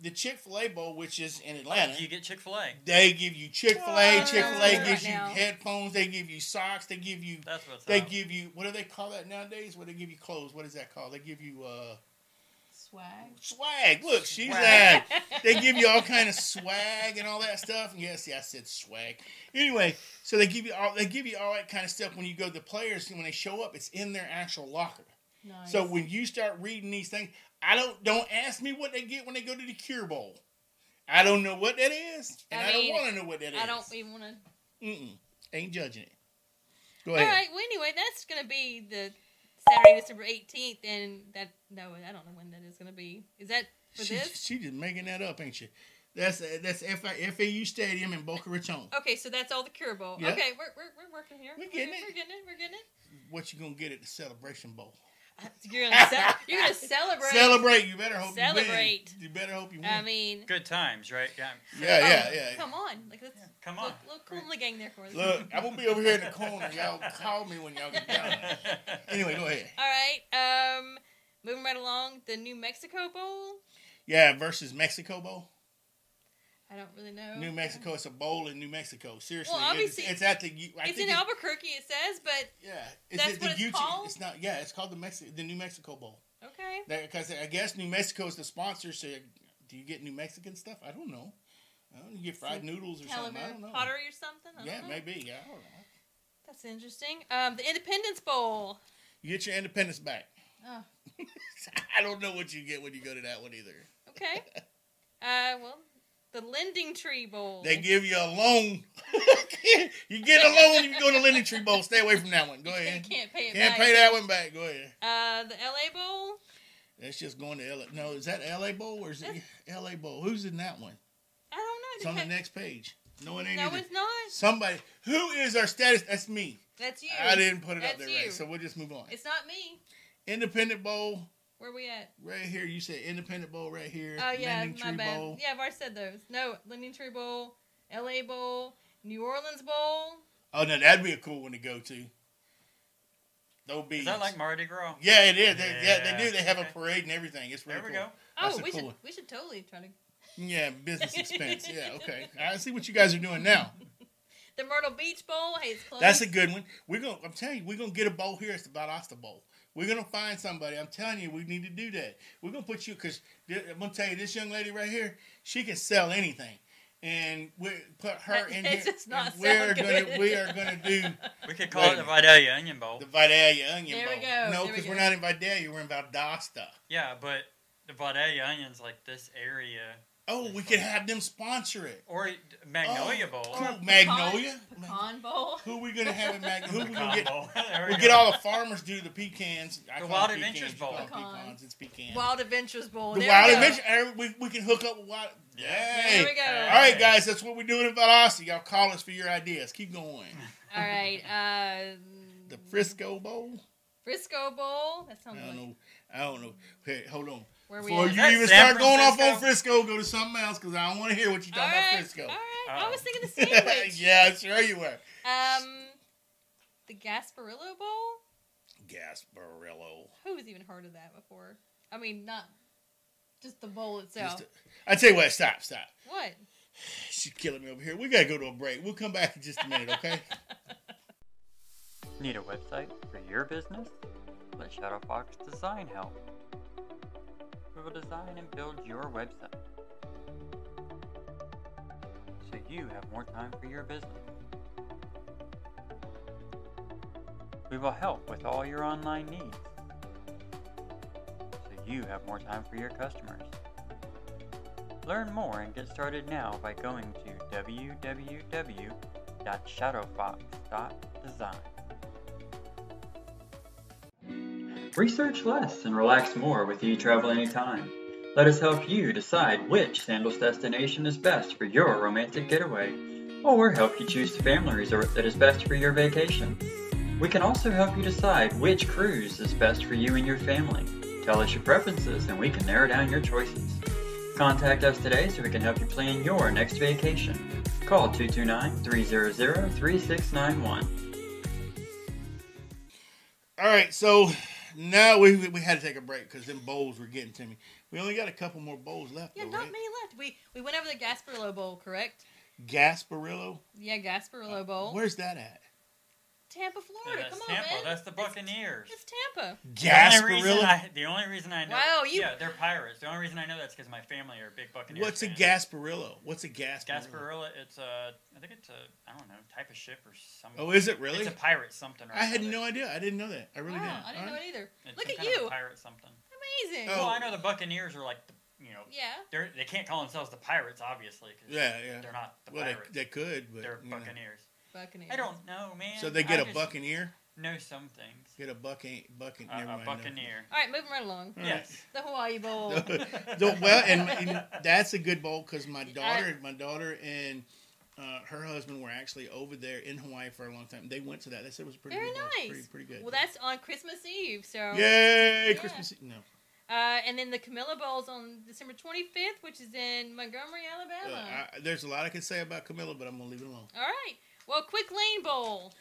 The Chick Fil A Bowl, which is in Atlanta, You get Chick Fil A. they give you Chick Fil A. Chick Fil A right gives you now. headphones. They give you socks. They give you. That's what's They up. give you. What do they call that nowadays? What they give you clothes? What is that called? They give you uh, swag. swag. Look, she's Swag. like they give you all kind of swag and all that stuff. And Yes, yeah, I said swag. Anyway, so they give you all they give you all that kind of stuff when you go. To the players and when they show up, it's in their actual locker. Nice. So when you start reading these things, I don't don't ask me what they get when they go to the Cure Bowl. I don't know what that is, and I I, don't want to know what that is. I don't even want to. Mm-mm. Ain't judging it. Go ahead. right. Well, anyway, that's gonna be the Saturday, December eighteenth, and that no, I don't know when that is gonna be. Is that for she, this? she just making that up, ain't she? That's uh, that's FAU Stadium in Boca Raton. Okay, so that's all the Cure Bowl. Yep. Okay, we're, we're, we're working here. We're getting we're, it. We're getting it. We're getting it. What you gonna get at the Celebration Bowl? You're gonna, ce- you're gonna celebrate. Celebrate! You better hope Celebrate. you win. You better hope you win. I mean, Good times, right? Yeah. yeah, oh, yeah, yeah. Come on, like let's Come on. look, look cool in the gang there for us. Look, I'm gonna be over here in the corner. Y'all call me when y'all get down. Anyway, go ahead. All right. Um, moving right along, the New Mexico Bowl. Yeah, versus Mexico Bowl. I don't really know. New Mexico. It's a bowl in New Mexico. Seriously, Well, obviously- it's, it's at the. U- I It's in Albuquerque, it says, but Yeah, it's That's at the what it's UT called? It's not. Yeah, it's called the the New Mexico Bowl. okay. Because I guess New Mexico is the sponsor. So do you get New Mexican stuff? I don't know. I don't know, you get fried noodles or something. I don't know. pottery or something. I don't Yeah, know. maybe. Yeah, I don't know. That's interesting. Um, the Independence Bowl. You get your independence back. Oh, I don't know what you get when you go to that one either. okay. uh, well, the Lending Tree Bowl. They give you a loan. you get a loan if you go to Lending Tree Bowl. Stay away from that one. Go You ahead. can't pay it Can't back. pay that one back. Go ahead. Uh, the LA Bowl. That's just going to LA. No, is that LA Bowl or is it LA Bowl? Who's in that one? I don't know. It's on the next page. No, it ain't. No, either. it's not. Somebody who is our status? That's me. That's you. I didn't put it up there you. right, so we'll just move on. It's not me. Independent Bowl Where we at? right here. You said Independent Bowl right here. Oh yeah, Lending my Tree bad. Bowl. Yeah, I've already said those. No, Lending Tree Bowl, LA Bowl, New Orleans Bowl. Oh no, that'd be a cool one to go to. No bees. Is that like Mardi Gras? Yeah, it is. They, yeah. Yeah, they do. They have okay. a parade and everything. It's really There we cool. go. Oh, That's Oh, we cool should one. we should totally try to. Yeah, business expense. Yeah, okay. I see what you guys are doing now. The Myrtle Beach Bowl. Hey, it's close. That's a good one. We're gonna. I'm telling you, we're gonna get a bowl here. It's the Valdosta Bowl. We're gonna find somebody. I'm telling you, we need to do that. We're gonna put you because I'm gonna tell you, this young lady right here, she can sell anything, and we put her in It's here. not and we're sound gonna we are gonna do We could call a it the minute. Vidalia Onion Bowl. the Vidalia Onion There Bowl. we go, No, there we because we're not in Vidalia. We're in Valdosta. Yeah, but the Vidalia Onion's like this area. Oh, we could have them sponsor it. Or Magnolia Oh, Bowl. cool. Pecan- Magnolia. Pecan Bowl. Who we gonna have in Magnolia? Who we Pecan gonna get? Bowl. We go. get all the farmers do the pecans. I The Wild them Adventures pecans, Bowl. you Pecans. pecans. It's pecans. Wild Adventures Bowl. the there Wild we go. Adventure. eh, We, we can hook up with Wild. Yeah. Hey. There we go. All right, guys. That's what we're doing in Valdosta. Y'all call us for your ideas. Keep going. All right. Uh, The Frisco Bowl. Frisco Bowl. That sounds I don't like know. I don't know. Hey, hold on. Where we Before at. you that even San start going off on Frisco, go to something else because I don't want to hear what you're All talking right. about Frisco. All right. I was thinking the sandwich. yeah, sure you were. Um, the Gasparillo Bowl. Gasparillo. Who's even heard of that before? I mean, not just the bowl itself. Just- I tell you what. Stop. Stop. what? She's killing me over here. We gotta go to a break. We'll come back in just a minute, okay? Need a website for your business? Let Shadowfox Design help. Will design and build your website so you have more time for your business. We will help with all your online needs so you have more time for your customers. Learn more and get started now by going to www.shadowfox.design. Research less and relax more with eTravel Anytime. Let us help you decide which Sandals destination is best for your romantic getaway, or help you choose the family resort that is best for your vacation. We can also help you decide which cruise is best for you and your family. Tell us your preferences and we can narrow down your choices. Contact us today so we can help you plan your next vacation. Call 229-300-3691. All right, so now we we had to take a break because them bowls were getting to me. We only got a couple more bowls left, Yeah, though, not right? many left. We we went over the Gasparillo Bowl, correct? Gasparillo. Yeah, Gasparillo Bowl. Where's that at? Tampa, Yeah, Florida. that's Come on, Tampa. man. That's the Buccaneers. It's Tampa. The only, reason Gasparillo. The only reason I know. Wow, you- Yeah, they're pirates. The only reason I know that's because my family are big Buccaneers. What's a fans. Gasparillo? What's a Gasparillo? Gasparilla? It's a, I think it's a, I don't know, type of ship or something. Oh, is it really? It's a pirate something. Or I had no idea. I didn't know that. I really wow, didn't. I didn't All know right. it either. It's Look some at kind of you. a pirate something. Amazing. Oh. Well, I know the Buccaneers are like, the, you know, Yeah. they're they can't call themselves the pirates, obviously. 'cause Yeah, yeah. They're not the Well, they, pirates. they could, but They're Buccaneers. know. Buccaneers. Buccaneers. I don't know, man. So they get I a just buccaneer. Know some things. Get a bucking, bucking. A, never a mind, buccaneer. All right, moving right along. no. Yes. The Hawaii Bowl. So, well, and, and that's a good bowl because my I- daughter, my daughter and uh, her husband were actually over there in Hawaii for a long time. They went to that. They said it was pretty Very good bowl. nice. Pretty, pretty good. Well, that's on Christmas Eve. So. Yay! Yeah. Christmas. Eve- No. Uh, and then the Camilla Bowl's on December 25th, which is in Montgomery, Uh, Alabama. I, there's a lot I can say about Camilla, but I'm gonna leave it alone. All right. Well, Quick Lane Bowl.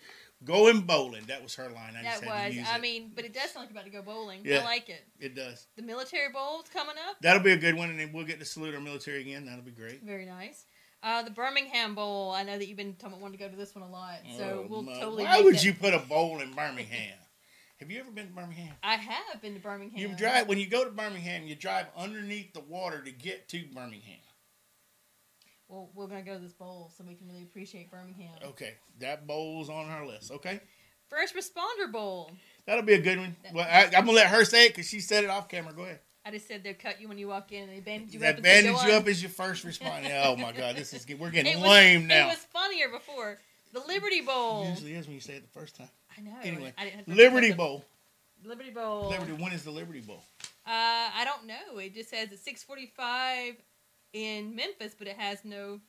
Going bowling. That was her line. I that was. I mean, but it does sound like you're about to go bowling. Yeah. I like it. it does. The Military Bowl's coming up. That'll be a good one, and then we'll get to salute our military again. That'll be great. Very nice. Uh, the Birmingham Bowl. I know that you've been talking about wanting to go to this one a lot, so Oh, we'll my- totally. Why would that- you put a bowl in Birmingham? Have you ever been to Birmingham? I have been to Birmingham. You drive when you go to Birmingham. You drive underneath the water to get to Birmingham. Well, we're gonna go to this bowl so we can really appreciate Birmingham. Okay, that bowl's on our list. Okay, First responder bowl. that'll be a good one. Well, I, I'm gonna let her say it because she said it off camera. Go ahead. I just said they'll cut you when you walk in and they bandage you That up. bandage you up as your first responder. Oh my God, this is we're getting It was- lame now. It was funnier before. The Liberty Bowl. Usually is when you say it the first time. I know. Anyway, I didn't have Liberty up- Bowl. Liberty Bowl. Liberty. When is the Liberty Bowl? Uh, I don't know. It just says it's six forty-five in Memphis, but it has no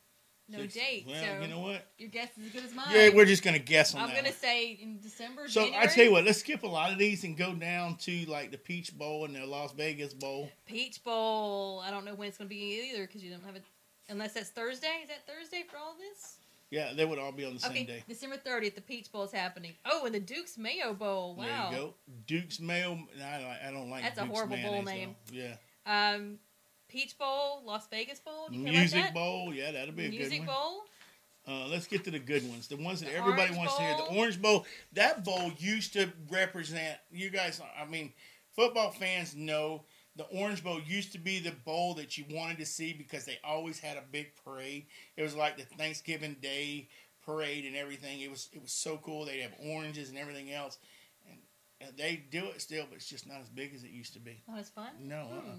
no Six- date. Well, so you know what? your guess is as good as mine. Yeah, we're just gonna guess on that. I'm gonna one. say in December. So January. I tell you what, let's skip a lot of these and go down to like the Peach Bowl and the Las Vegas Bowl. Peach Bowl. I don't know when it's gonna be either because you don't have it unless that's Thursday. Is that Thursday for all this? Yeah, they would all be on the okay, same day. December thirtieth. The Peach Bowl is happening. Oh, and the Duke's Mayo Bowl. Wow. There you go. Duke's Mayo. I don't, I don't like. That's a Duke's horrible bowl name. though. Yeah. Um, Peach Bowl, Las Vegas Bowl. Do you care about Music? Bowl. Yeah, that'll be a Music good one. Bowl. Uh, let's get to the good ones. The ones that The everybody Orange wants to hear. The Orange Bowl. That bowl used to represent. You guys. I mean, football fans know the Orange Bowl used to be the bowl that you wanted to see because they always had a big parade. It was like the Thanksgiving Day parade and everything. It was it was so cool. They'd have oranges and everything else, and, they do it still, but it's just not as big as it used to be. Not as fun. No. Uh-uh.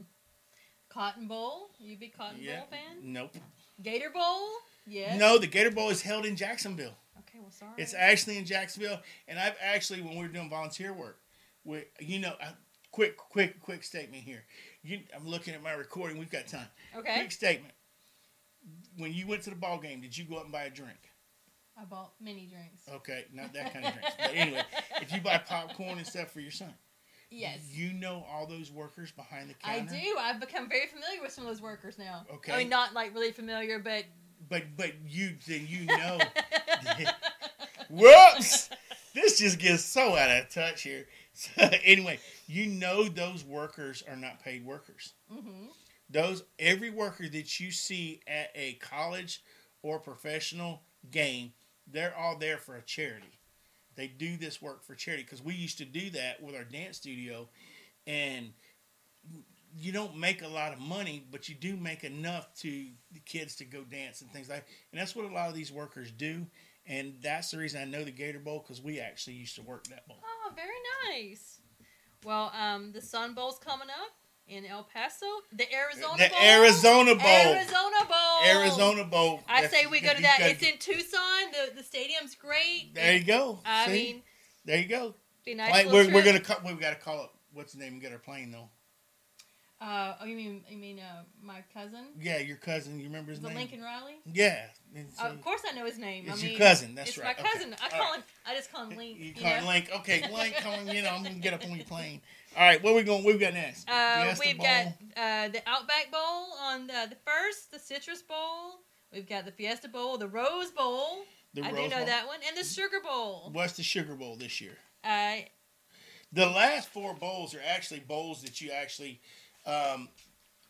Cotton Bowl. You big Cotton Yeah. Bowl fan? Nope. Gator Bowl. Yes. No, the Gator Bowl is held in Jacksonville. Okay. Well, sorry. It's actually in Jacksonville, and I've actually when we were doing volunteer work, we, you know, uh, quick, quick, quick statement here. You, I'm looking at my recording. We've got time. okay. Quick statement. When you went to the ball game, did you go up and buy a drink? I bought mini drinks. Okay, not that kind of drinks. But anyway, if you buy popcorn and stuff for your son, Yes. you know all those workers behind the camera. I do. I've become very familiar with some of those workers now. Okay. I mean, not like really familiar, but. But but you then you know. Whoops! This just gets so out of touch here. So, anyway, you know those workers are not paid workers. hmm Those every worker that you see at a college or professional game, they're all there for a charity. They do this work for charity because we used to do that with our dance studio, and you don't make a lot of money, but you do make enough to the kids to go dance and things like. And that's what a lot of these workers do, and that's the reason I know the Gator Bowl because we actually used to work that bowl. Oh, very nice. Well, um, the Sun Bowl's coming up in El Paso. The Arizona the Bowl. Arizona Bowl, Arizona Bowl. Arizona Bowl. I That's- say we go to that. It's in Tucson. The the stadium's great. There you go. I See? mean, there you go. be nice. Like, we're, we're gonna call. We've got to call it. What's the name? and get our plane though. Uh, oh, you mean you mean uh, my cousin, Yeah, your cousin. You remember his name? the name? Lincoln Riley? Yeah. Uh, of course, I know his name. It's I your cousin, that's it's right, my okay. cousin. I call right. him. I just call him Link. you You call know? Link. Okay, Link. Come on. You know, I'm gonna get up on your plane. All right, what we going? We've got next. Uh, we've Bowl. got uh, the Outback Bowl on the, the first, the Citrus Bowl. We've got the Fiesta Bowl, the Rose Bowl. the I do know Bowl. that one, and the Sugar Bowl. What's the Sugar Bowl this year? Uh, The last four bowls are actually bowls that you actually, um,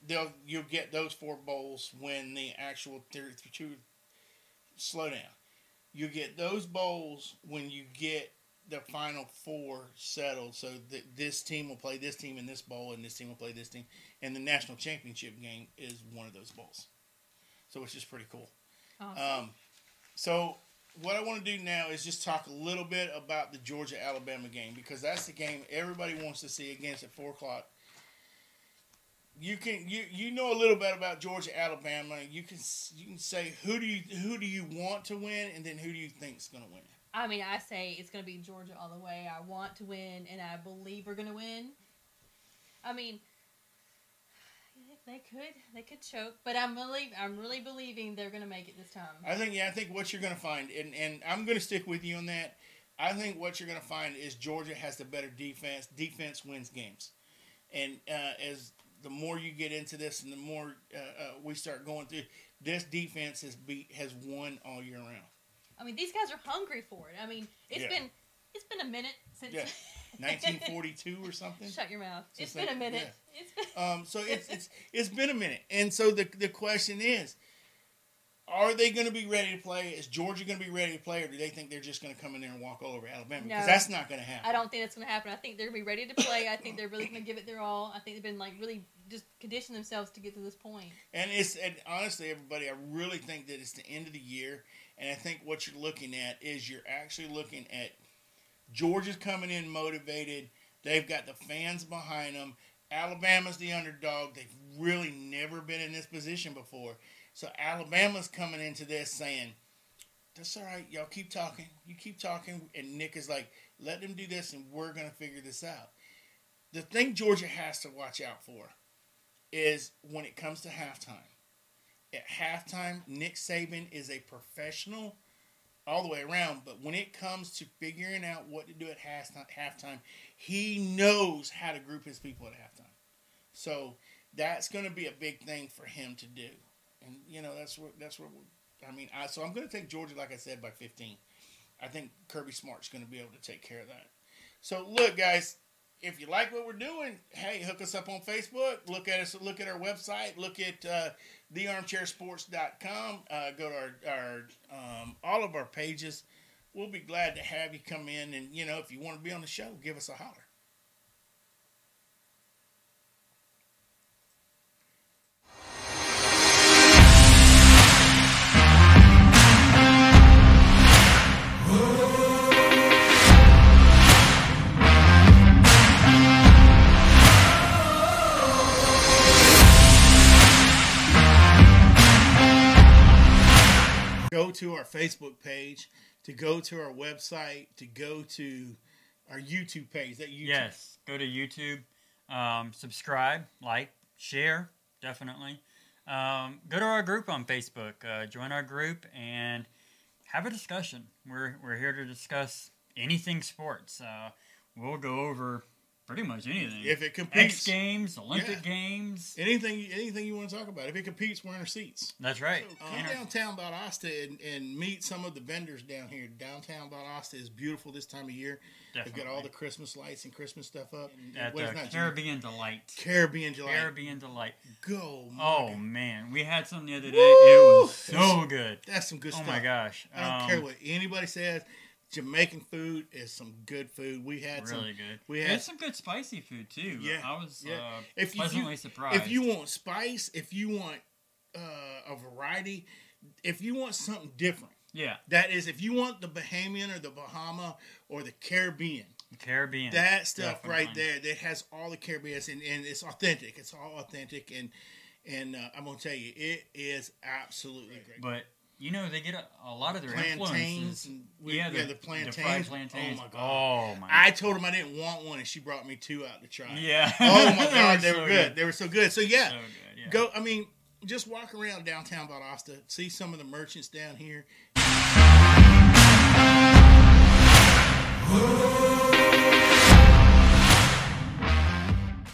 they'll you'll get those four bowls when the actual two slow down. You get those bowls when you get the final four settled. So that this team will play this team in this bowl, and this team will play this team, and the national championship game is one of those bowls. So it's just pretty cool. awesome. Um, so what I want to do now is just talk a little bit about the Georgia Alabama game because that's the game everybody wants to see against at four o'clock. You can you you know a little bit about Georgia Alabama. You can you can say who do you who do you want to win and then who do you think's going to win. I mean, I say it's going to be Georgia all the way. I want to win, and I believe we're going to win. I mean, they could they could choke, but I'm really I'm really believing they're going to make it this time. I think yeah, I think what you're going to find, and and I'm going to stick with you on that. I think what you're going to find is Georgia has the better defense. Defense wins games, and uh, as the more you get into this, and the more uh, uh, we start going through, this defense has beat has won all year round. I mean, these guys are hungry for it. I mean, it's Yeah. been it's been a minute since Yeah. 1942 or something. Shut your mouth. Since it's been they- a minute. It's been Um, so it's it's it's been a minute, and so the the question is, Are they going to be ready to play? Is Georgia going to be ready to play, or do they think they're just going to come in there and walk all over Alabama? Because No. that's not going to happen. I don't think that's going to happen. I think they're going to be ready to play. I think they're really going to give it their all. I think they've been like really just condition themselves to get to this point. And it's and honestly, everybody, I really think that it's the end of the year, and I think what you're looking at is you're actually looking at Georgia's coming in motivated. They've got the fans behind them. Alabama's the underdog. They've really never been in this position before. So Alabama's coming into this saying, "That's all right, y'all keep talking. You keep talking." And Nick is like, "Let them do this, and we're gonna figure this out." The thing Georgia has to watch out for is when it comes to halftime. At halftime, Nick Saban is a professional all the way around, but when it comes to figuring out what to do at halftime, he knows how to group his people at halftime. So that's going to be a big thing for him to do, and you know that's what that's what I mean. I, so I'm going to take Georgia, like I said, by 15. I think Kirby Smart's going to be able to take care of that. So look, guys, if you like what we're doing, hey, hook us up on Facebook. Look at us. Look at our website. Look at uh, thearmchairsports.com. Uh, go to our, our um, all of our pages. We'll be glad to have you come in, and you know, if you want to be on the show, give us a holler. To our Facebook page, to go to our website, to go to our YouTube page. That YouTube Yes, go to YouTube, um, subscribe, like, share, definitely. Um, go to our group on Facebook, uh, join our group, and have a discussion. We're we're here to discuss anything sports. Uh, we'll go over pretty much anything. If it competes, X competes, Games, Olympic Yeah. Games. anything anything you want to talk about. If it competes, we're in our seats. That's right. So come Enter- downtown Valdosta and, and meet some of the vendors down here. Downtown Valdosta is beautiful this time of year. They've got all the. Christmas lights and Christmas stuff up. at Well, the it's not Caribbean Delight. Caribbean Delight. Caribbean Delight. Go. Oh man, we had some the other day. Woo! It was so good. That's some good Oh stuff. my gosh. I don't Um, care what anybody says. Jamaican food is some good food. We had Really some. good. we had- some good spicy food too. Yeah, I was yeah. uh, If you- pleasantly surprised. If you want spice, if you want uh, a variety, if you want something different, yeah, that is, if you want the Bahamian or the Bahama or the Caribbean, Caribbean. that stuff right there that has all the Caribbean and, and it's authentic. It's all authentic and and uh, I'm gonna tell you, it is absolutely great. But you know they get a, a lot of their plantains and we, yeah, yeah, the, the plantains. The fried plantains. Oh my oh, god! Oh my. I told him I didn't want one, and she brought me two out to try. yeah. Oh my god, they So were good. They were so good. So yeah, So good. Yeah. go. I mean, just walk around downtown Valdosta, see some of the merchants down here.